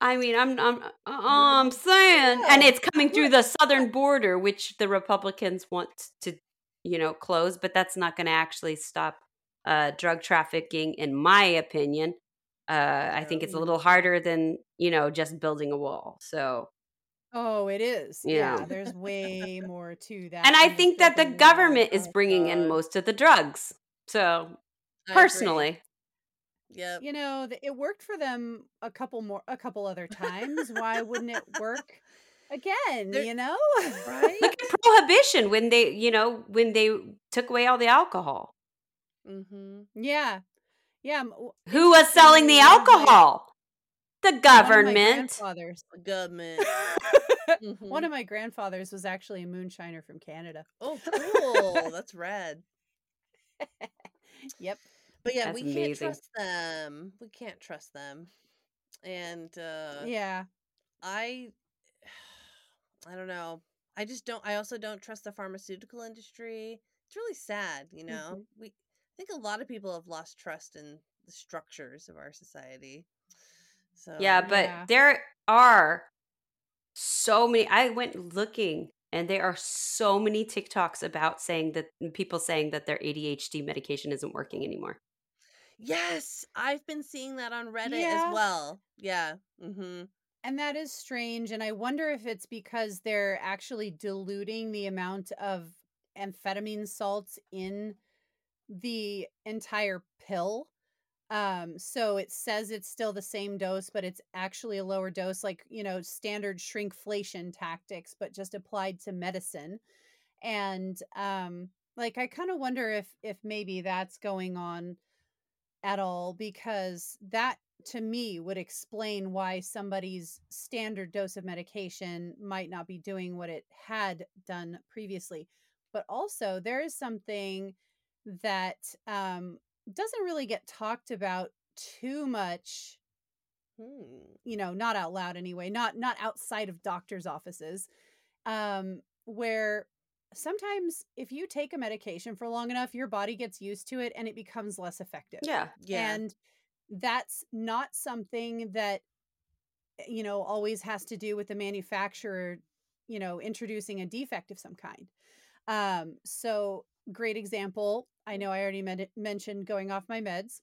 i mean i'm i'm uh, i'm saying and it's coming through the southern border which the republicans want to you know close but that's not going to actually stop uh drug trafficking in my opinion uh i think it's a little harder than you know just building a wall so oh, it is. You Yeah, there's way more to that. and i think that the building a wall. government is bringing in most of the drugs so I agree. Yep. you know it worked for them a couple more a couple other times why wouldn't it work again There- you know Right? Look at prohibition when they, you know, when they took away all the alcohol. mm-hmm. yeah yeah Who was selling the interestingly, one of my- alcohol? The one government. The government. one Mhm. of my grandfathers was actually a moonshiner from canada Oh, cool. That's rad. yep But yeah, That's we can't amazing. trust them. We can't trust them. And uh yeah I I don't know. I just don't I also don't trust the pharmaceutical industry. It's really sad, you know. We I think a lot of people have lost trust in the structures of our society. So Yeah, but Yeah. there are so many. I went looking and there are so many TikToks about saying that people saying that their ADHD medication isn't working anymore. Yes, I've been seeing that on Reddit Yeah. as well. Yeah. Mhm. and that is strange and i wonder if it's because they're actually diluting the amount of amphetamine salts in the entire pill um so it says it's still the same dose but it's actually a lower dose like you know standard shrinkflation tactics but just applied to medicine and um like i kind of wonder if if maybe that's going on at all because that to me would explain why somebody's standard dose of medication might not be doing what it had done previously but also there is something that um, doesn't really get talked about too much Hmm. you know not out loud anyway not not outside of doctors offices um where sometimes if you take a medication for long enough your body gets used to it and it becomes less effective Yeah. Yeah. and that's not something that eh, you know always has to do with the manufacturer you know introducing a defect of some kind um so great example i know i already men- mentioned going off my meds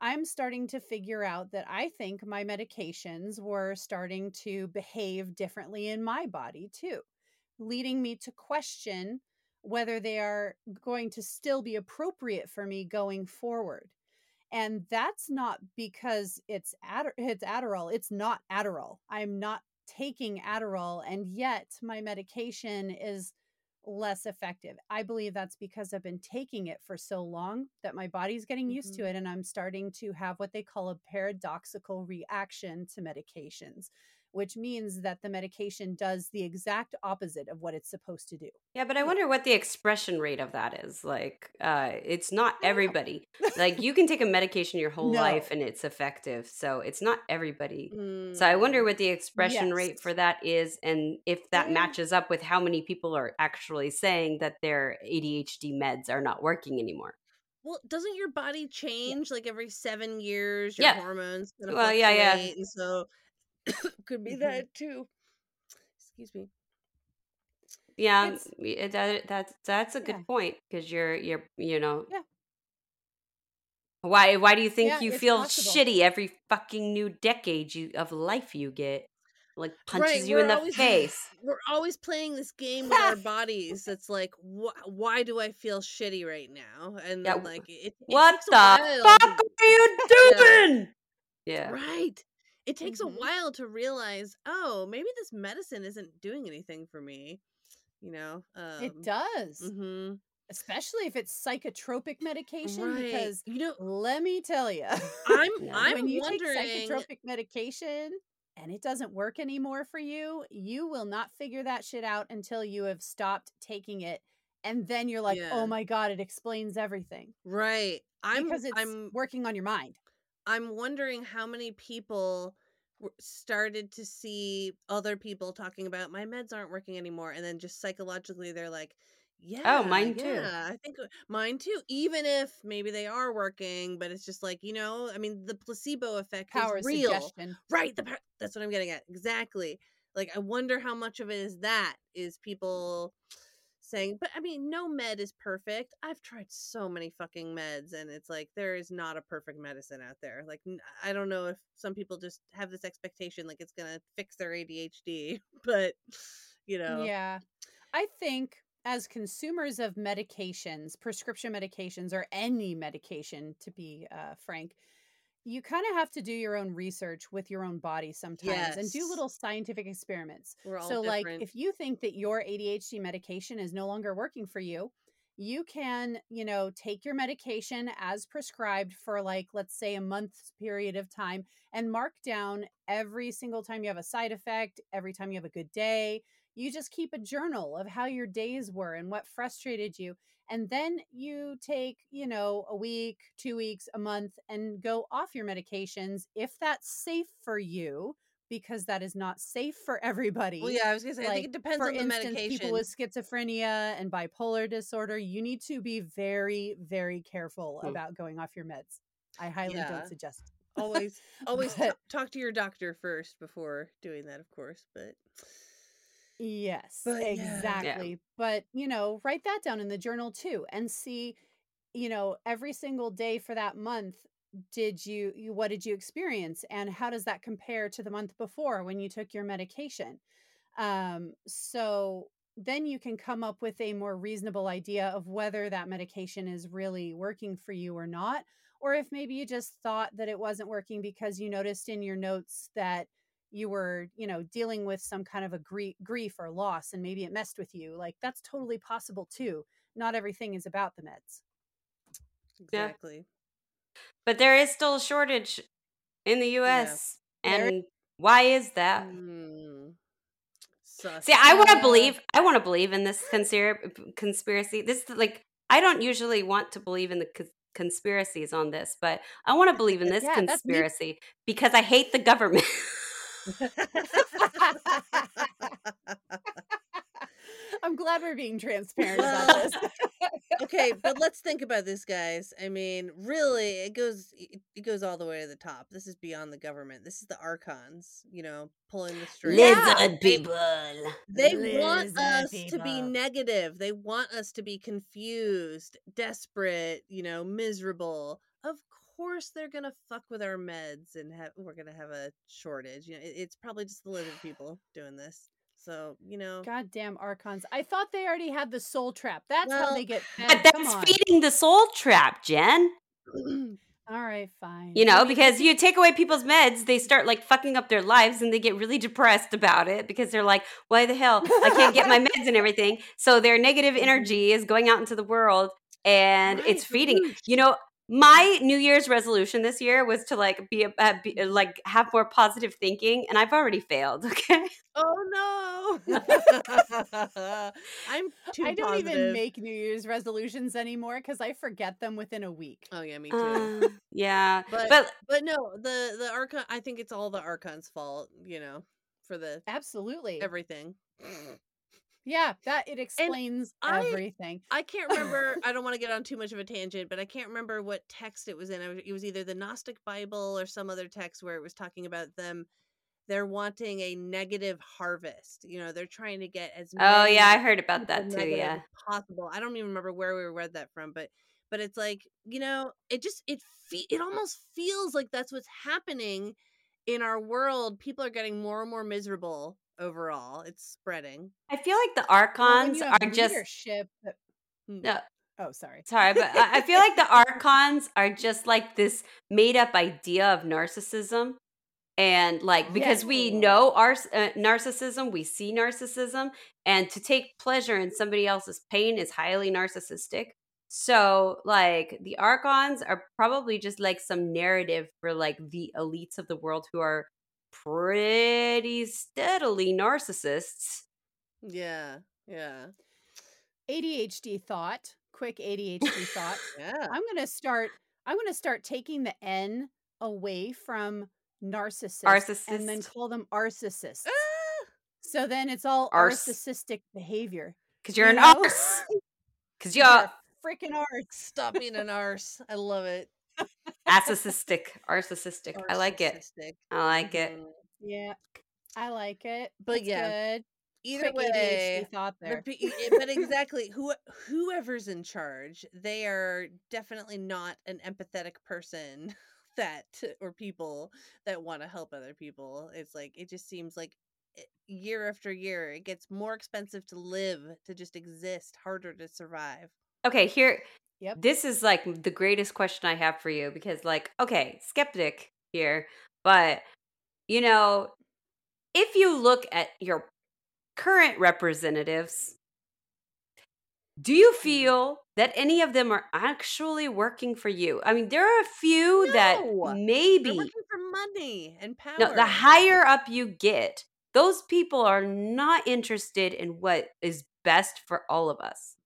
I'm starting to figure out that I think my medications were starting to behave differently in my body too, leading me to question whether they are going to still be appropriate for me going forward. And that's not because it's Adder- it's Adderall. It's not Adderall. I'm not taking Adderall and yet my medication is less effective. I believe that's because I've been taking it for so long that my body's getting mm-hmm. used to mm-hmm. it and I'm starting to have what they call a paradoxical reaction to medications which means that the medication does the exact opposite of what it's supposed to do. Yeah, but I wonder what the expression rate of that is. Like, uh, it's not everybody. like, you can take a medication your whole no. life and it's effective. So it's not everybody. Mm. So I wonder mm. what the expression yes. rate for that is and if that yeah. matches up with how many people are actually saying that their ADHD meds are not working anymore. Well, doesn't your body change yeah. like every seven years? Your yeah. hormones. Well, yeah, yeah. And so could be mm-hmm. that too. Excuse me. Yeah, it's, that that's that's a good yeah. point because you're you're you know yeah. Why why do you think yeah, you feel possible. shitty every fucking new decade you of life you get? Like punches right, you in the always, face. We're always playing this game with our bodies. It's like, wh- why do I feel shitty right now? And yeah. like, it, it what the fuck are you doing? Yeah. Right it takes mm-hmm. a while to realize, oh, maybe this medicine isn't doing anything for me. You know, um, it does. Mm-hmm. Especially if it's psychotropic medication, right. because you know, let me tell you, I'm I'm when you wondering... take psychotropic medication and it doesn't work anymore for you, you will not figure that shit out until you have stopped taking it and then you're like, oh yeah. "Oh my god, it explains everything." Right. I'm because it's I'm working on your mind. I'm wondering how many people started to see other people talking about my meds aren't working anymore and then just psychologically they're like oh, yeah oh mine too. yeah i think uh, mine too even if maybe they are working but it's just like you know i mean the placebo effect power is real. suggestion. right the that's what i'm getting at exactly. Like i wonder how much of it is that is people saying, but I mean, no med is perfect. I've tried so many fucking meds, and it's like there is not a perfect medicine out there. Like, I don't know if some people just have this expectation like it's gonna fix their ADHD, but you know, yeah, I think as consumers of medications, prescription medications, or any medication, to be uh, frank, you kind of have to do your own research with your own body sometimes yes. and do little scientific experiments. so, different. like, if you think that your ADHD medication is no longer working for you, you can, you know, take your medication as prescribed for, like, let's say a month's period of time and mark down every single time you have a side effect, every time you have a good day. You just keep a journal of how your days were and what frustrated you and then you take you know a week two weeks a month and go off your medications if that's safe for you because that is not safe for everybody. Well, yeah, I was gonna say, like, I think it depends on the instance, medication. People with schizophrenia and bipolar disorder, you need to be very, very careful about going off your meds. I highly yeah. don't suggest. Always, always but, t- talk to your doctor first before doing that, of course. But Yes, but exactly. Yeah. But, you know, write that down in the journal too and see, you know, every single day for that month, did you, you what did you experience and how does that compare to the month before when you took your medication? Um, so then you can come up with a more reasonable idea of whether that medication is really working for you or not or if maybe you just thought that it wasn't working because you noticed in your notes that you were you know dealing with some kind of a grief, grief or loss and maybe it messed with you like that's totally possible too. Not everything is about the meds. Exactly. Yeah. but there is still a shortage in the us yeah. and why is that? Mm. see i want to believe i want to believe in this conspir- conspiracy. This like i don't usually want to believe in the conspiracies on this but i want to believe in this yeah, conspiracy because i hate the government I'm glad we're being transparent about this. okay, but let's think about this, guys. I mean, really, it goes it goes all the way to the top. This is beyond the government. This is the archons, you know, pulling the strings. Lizard people. They Lizard want us people. to be negative. They want us to be confused, desperate, you know, miserable. Of course they're gonna fuck with our meds and have we're gonna have a shortage. You know, it, it's probably just the lizard people doing this. So you know, Goddamn archons! I thought they already had the soul trap. That's how they get fed. That's feeding the soul trap, Jen. All right, fine. You know, because you take away people's meds, they start like fucking up their lives and they get really depressed about it because they're like, why the hell? I can't get my meds and everything. So their negative energy mm-hmm. is going out into the world and Right, it's feeding. You know, my New Year's resolution this year was to like be, a, uh, be like have more positive thinking, and I've already failed. Okay, oh no, I'm too I don't positive. even make New Year's resolutions anymore because I forget them within a week. Oh yeah, me too. uh, yeah, but, but but no, the the archon. I think it's all the archon's fault. You know, for the Absolutely. everything. Yeah, that it explains I- everything. I can't remember. I don't want to get on too much of a tangent, but I can't remember what text it was in. It was either the Gnostic Bible or some other text where it was talking about them. They're wanting a negative harvest. You know, they're trying to get as oh yeah, I heard about that too. Yeah, possible. I don't even remember where we read that from, but but it's like you know, it just it fe- it almost feels like that's what's happening in our world. People are getting more and more miserable overall. It's spreading. I feel like the archons have are just leadership that- no, Oh, sorry. Sorry, but I feel like the archons are just like this made up idea of narcissism. And like, because we know our uh, narcissism, we see narcissism, and to take pleasure in somebody else's pain is highly narcissistic. So, like, the archons are probably just like some narrative for like the elites of the world who are pretty steadily narcissists. Yeah, yeah, ADHD thought. Quick ADHD thought. yeah. I'm gonna start. I'm gonna start taking the N away from narcissist, and then call them arcissists. Ah! So then it's all Arse. narcissistic behavior. Because you're You an know? arse. Because You're you're freaking arse. Stop being an arse. I love it. Narcissistic. Narcissistic. I like it. I like it. Mhm. Yeah, I like it. But That's yeah, good. Either Quick way, ADHD thought the there. pe- i- but exactly who whoever's in charge, they are definitely not an empathetic person that or people that want to help other people. It's like it just seems like year after year it gets more expensive to live, to just exist, harder to survive. Okay, here. Yep. This is like the greatest question I have for you because, like, okay, skeptic here, but you know, if you look at your current representatives, do you Mm. feel that any of them are actually working for you? I mean, there are a few that No! They're maybe working for money and power. No, the higher up you get, those people are not interested in what is best for all of us.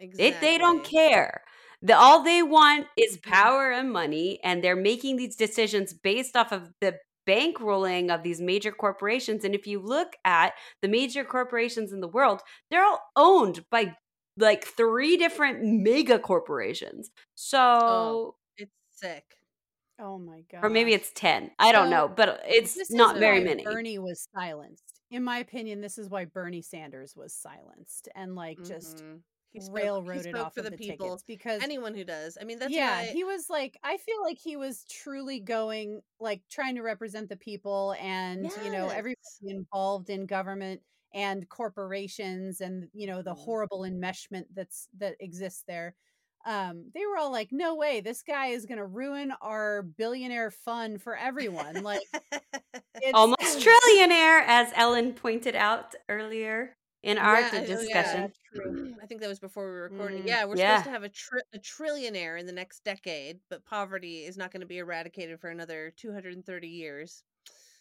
They, they don't care. The, all they want is power and money, and they're making these decisions based off of the bankrolling of these major corporations. And if you look at the major corporations in the world, they're all owned by like three different mega corporations. So, It's sick. Oh my god. or maybe it's 10. I don't So, know, but it's This not is very why many. Bernie was silenced. In my opinion, this is why Bernie Sanders was silenced and like just Mhm. He spoke- railroaded he spoke off for of the, the, people. because Anyone who does. I mean, that's yeah, why. he was like I feel like he was truly going like trying to represent the people and you know everybody involved in government and corporations and you know the Mhm. horrible enmeshment that's that exists there. Um, they were all like, "No way, this guy is going to ruin our billionaire fund for everyone." Like it's Almost trillionaire, as Ellen pointed out earlier in our Yeah, oh, yeah. discussion. true. I think that was before we were recording. Mm, yeah, we're yeah. supposed to have a, tri- a trillionaire in the next decade, but poverty is not going to be eradicated for another 230 years.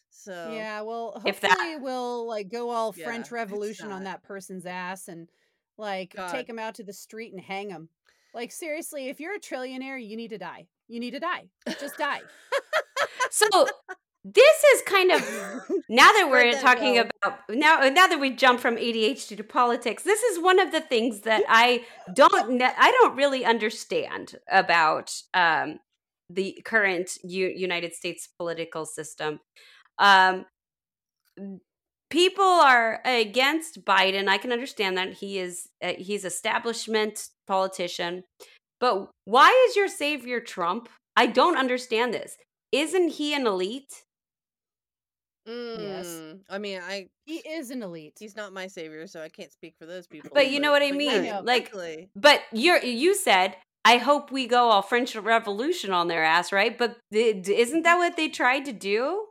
So Yeah, well, If hopefully that- we'll like go all Yeah, French it's Revolution on not. that person's ass and like God. take him out to the street and hang him. Like seriously, if you're a trillionaire, you need to die. You need to die. Just die. So this is kind of now that we're that talking about now now that we jump from ADHD to politics, this is one of the things that I don't I don't really understand about um, the current U- United States political system. Um, people are against Biden. I can understand that he is uh, he's establishment politician, but why is your savior Trump? I don't understand this. Isn't he an elite? Yes. Mm, I mean, I He is an elite. he's not my savior, so I can't speak for those people. But you know what I but mean? know. Like, but you're you said I hope we go all French Revolution on their ass, right? But isn't that what they tried to do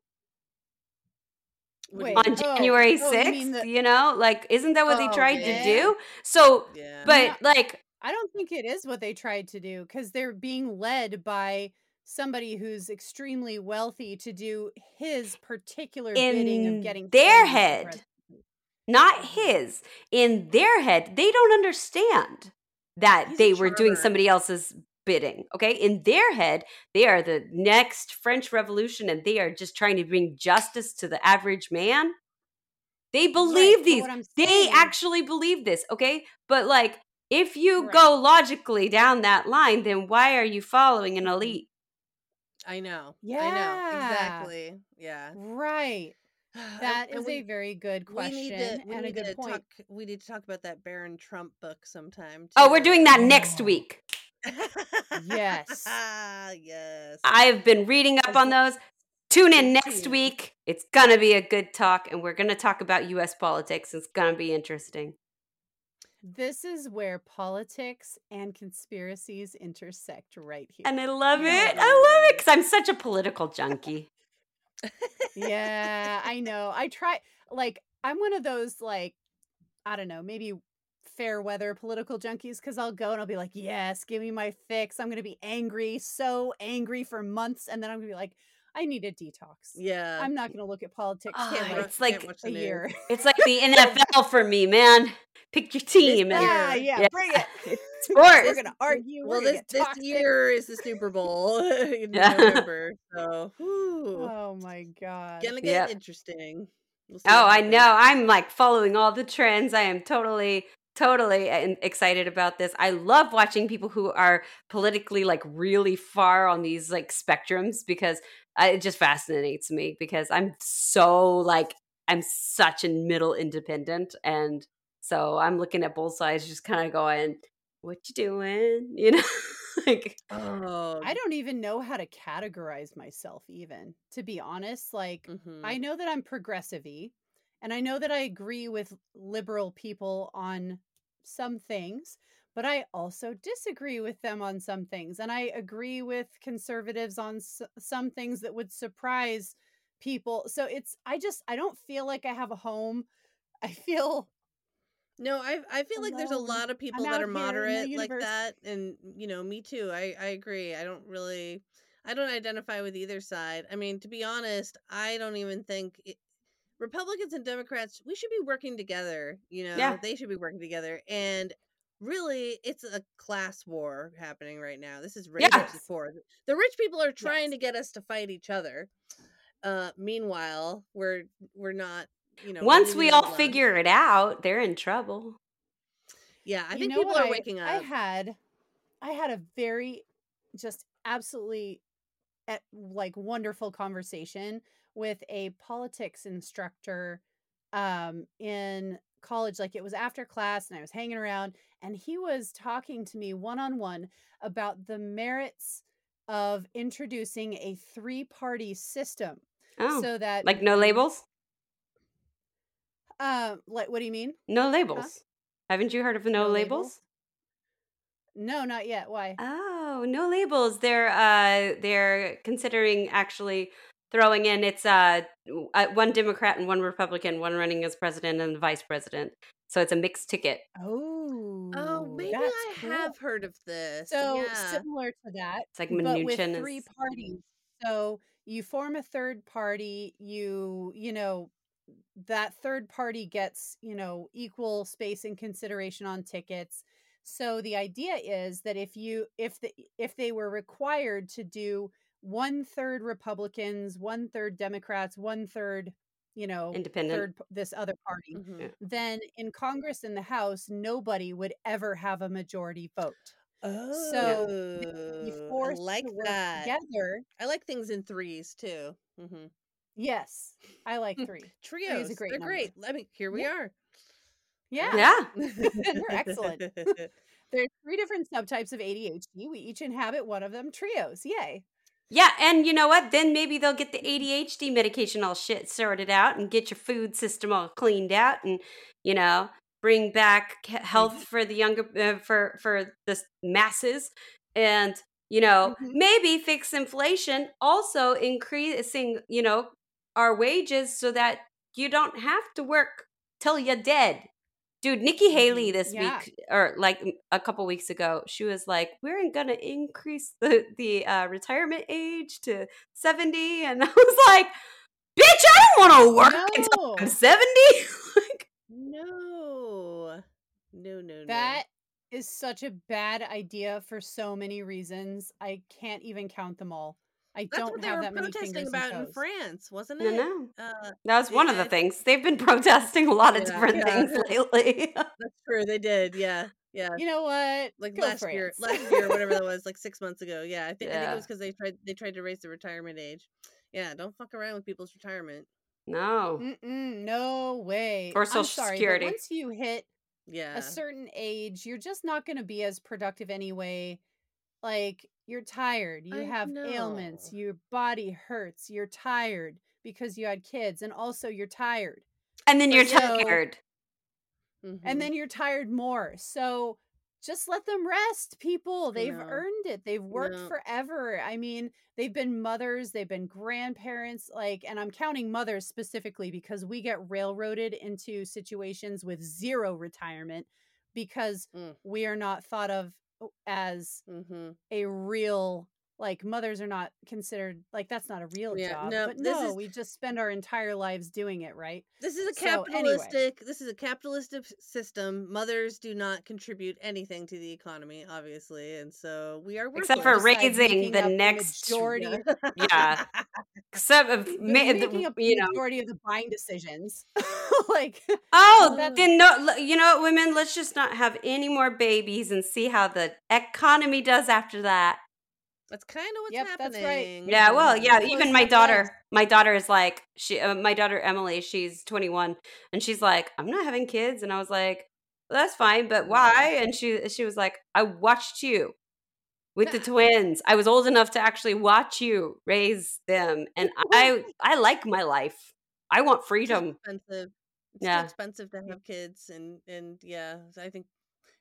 you Wait, on oh, January oh, you sixth? the- you know, like isn't that what they Oh, tried yeah. to do? So, yeah. but like I don't think it is what they tried to do because they're being led by somebody who's extremely wealthy to do his particular bidding In of getting their head. not his in their head they don't understand that He's they were doing somebody else's bidding okay in their head they are the next french revolution and they are just trying to bring justice to the average man they believe but these they actually believe this okay but like if you Right. go logically down that line then why are you following an Mhm. elite I know. Yeah. I know. Yeah. Exactly. Yeah. Right. And- That and is we- a very good we question need to, we and a need good to point. talk. We need to talk about that Baron Trump book sometime. oh we're doing that next week Yes. yes. I've been reading up on those. Tune in next week. It's going to be a good talk, and we're going to talk about U.S. politics. It's going to be interesting. This is where politics and conspiracies intersect right here. And I love it. I love it because I'm such a political junkie. yeah, I know. I try like I'm one of those like I don't know, maybe fair weather political junkies because I'll go and I'll be like, yes, give me my fix. I'm gonna be angry, so angry for months, and then I'm gonna be like, I need a detox. yeah. I'm not gonna look at politics for Can't it's like- watch a the year. It's like the NFL for me, man. Pick your team. And ah, yeah, Yeah. bring it. it's sports. We're gonna argue. Well, this this year is the Super Bowl in November, so whew, Oh my god. gonna get Yep. interesting. We'll Oh, I happens. know. I'm like following all the trends. I am totally, totally uh, excited about this. I love watching people who are politically like really far on these like spectrums because I, it just fascinates me because I'm so like, I'm such a middle independent. And so I'm looking at both sides, just kind of going, what you doing? You know, like, Oh, I don't even know how to categorize myself, even to be honest. Like, mhm. I know that I'm progressive and I know that I agree with liberal people on some things, but I also disagree with them on some things. And I agree with conservatives on s- some things that would surprise people. So it's, I just, I don't feel like I have a home. I feel, No, I I feel like there's a lot of people I'm that are here in the moderate like that, and you know, me too. I I agree. I don't really, I don't identify with either side. I mean, to be honest, I don't even think it, Republicans and Democrats we should be working together. You know, Yeah. they should be working together, and really, it's a class war happening right now. This is rich versus poor. The rich people are trying Yes. to get us to fight each other. Uh, meanwhile, we're we're not. You know, once we all alone. figure it out, they're in trouble. Yeah, I You think people are I- waking up. I had, I had a very, just absolutely, at, like wonderful conversation with a politics instructor, um, in college. Like it was after class, and I was hanging around, and he was talking to me one on one about the merits of introducing a three party system, Oh, so that like no labels? Um, like what do you mean? No labels. Haven't you heard of no, No labels? labels? No, not yet. Why? Oh, no labels. They're uh they're considering actually throwing in it's uh uh, one Democrat and one Republican, one running as president and the vice president. So it's a mixed ticket. Oh, Oh, maybe that's I cool. have heard of this. So yeah. similar to that, It's like but with three is parties. So you form a third party. You you know that third party gets you know equal space and consideration on tickets. So the idea is that if you if the if they were required to do one third Republicans, one third Democrats, one third you know Independent. third this other party, Mhm. Yeah. then in Congress and the House, nobody would ever have a majority vote. Oh, So they'd I like to work that. together. I like things in threes too. Mm-hmm. Yes, I like three. Trios, a great they're number. great. I mean, here we Yeah. are. Yeah, Yeah. they're excellent. There's three different subtypes of ADHD. We each inhabit one of them. Trios, yay! Yeah, and you know what? Then maybe they'll get the ADHD medication all shit sorted out and get your food system all cleaned out and you know, bring back he- health for the younger uh, for for the masses and you know, Mhm. maybe fix inflation, also increasing, you know, our wages so that you don't have to work till you're dead. Dude, Nikki Haley Mhm. this Yeah. week or like a couple weeks ago, she was like, "We're going to increase the the uh, retirement age to 70." And I was like, "Bitch, I don't want to work until I'm No. 70." like, No. No, no, no. That is such a bad idea for so many reasons. I can't even count them all. I That's don't what they have were that many protesting fingers about and in toes. France, wasn't it? no. Uh, That was they one of the things. They've been protesting a lot of Yeah. different Yeah. things lately. that's true. They did. Yeah. Yeah. You know what? Like Go last year, France. last year, whatever that was, like six months ago. Yeah, I think I think it Yeah. was because they tried they tried to raise the retirement age. Yeah, don't fuck around with people's retirement. no. Mm-mm, no way. Or I'm Social sorry, Security. but once you hit Yeah, a certain age, you're just not going to be as productive anyway. Like, you're tired, you I have ailments, your body hurts, you're tired because you had kids, and also you're tired. And then you're you know- tired. And then you're tired more. So just let them rest, people. They've No. earned it. They've worked No. forever. I mean, they've been mothers, they've been grandparents, like, and I'm counting mothers specifically because we get railroaded into situations with zero retirement because Mm. we are not thought of as Mhm. a real like mothers are not considered like that's not a real Yeah, job no, but this no is- we just spend our entire lives doing it right This is a So, anyway. capitalistic. This is a capitalistic system. Mothers do not contribute anything to the economy, obviously, and so we are Except for worthless. Besides raising the next- majority Yeah. Except of the- ma- the- making up the you know. majority of the buying decisions like Oh, then no, you know what, women, let's just not have any more babies and see how the economy does after that. That's kind of what's Yep, that's right. happening. Yeah, well, yeah, Of even my daughter, right. my daughter is like, she, uh, my daughter Emily, she's 21, and she's like, I'm not having kids, and I was like, well, that's fine, but why? And she, she was like, I watched you with the twins. I was old enough to actually watch you raise them, and I, I like my life. I want It's freedom. expensive. It's Yeah. too expensive to have kids, and and yeah, I think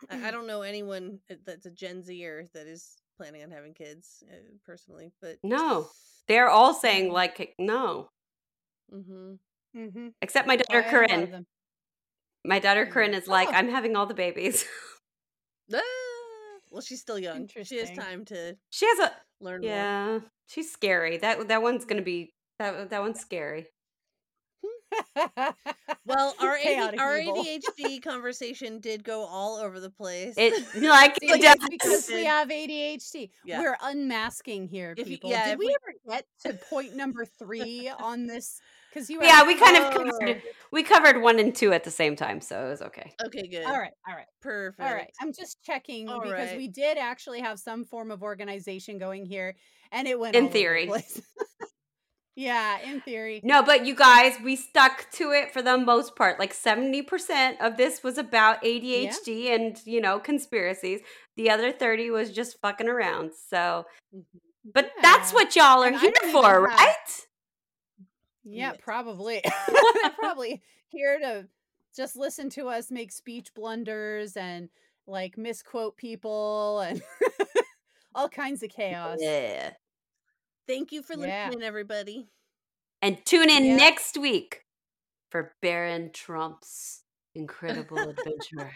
I, I don't know anyone uh, that's a Gen Zer that is planning on having kids uh, personally, but No, they're all saying like no, Mm-hmm. mm-hmm. except my daughter Corinne. My daughter. Corinne is like, Oh. I'm having all the babies. Ah, well, she's still young. She has time to she has a learn more. yeah. She's scary. That that one's gonna be that that one's scary. Well, our AD, our. ADHD conversation did go all over the place. It like See, it it's does. because we have ADHD. Yeah. We're unmasking here, If people. yeah, Did we, we- ever get to point number three on this? Because you, Yeah, we kind of covered, we covered one and two at the same time, so it was okay. okay, good. All right, all right, Perfect. all right. I'm just checking All because right. we did actually have some form of organization going here, and it went In all the theory. place. yeah, in theory. No, but you guys, we stuck to it for the most part. Like 70% of this was about ADHD and, you know, conspiracies. The other 30 was just fucking around. So, Mhm. but that's what y'all are And here for, even have- right? Yeah, probably. Probably here to just listen to us make speech blunders and like misquote people and all kinds of chaos. Yeah. Thank you for Yeah. listening, everybody. And tune in Yeah. next week for Baron Trump's incredible adventure.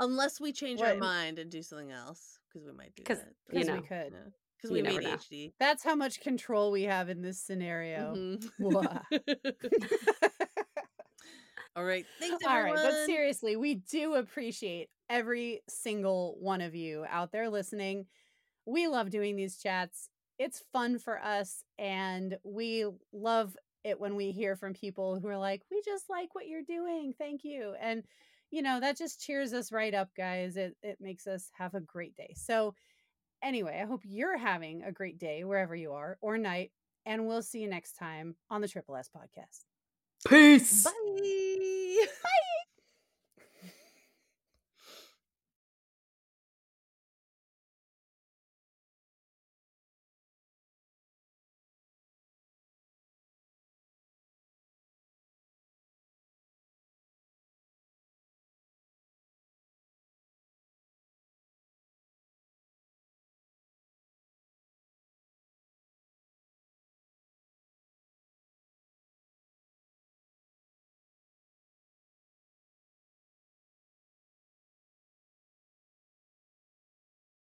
Unless we change our mind and do something else, because we might do 'Cause, that. you Because know, we could. because you we have never know. ADHD. That's how much control we have in this scenario. Mhm. Mwah. All right. Thanks, All right, everyone. but seriously, we do appreciate every single one of you out there listening. We love doing these chats. It's fun for us, and we love it when we hear from people who are like, "We just like what you're doing. Thank you." And you know, that just cheers us right up, guys. It it makes us have a great day. So, anyway, I hope you're having a great day wherever you are or night, and we'll see you next time on the Triple S podcast. Peace. Bye. Bye.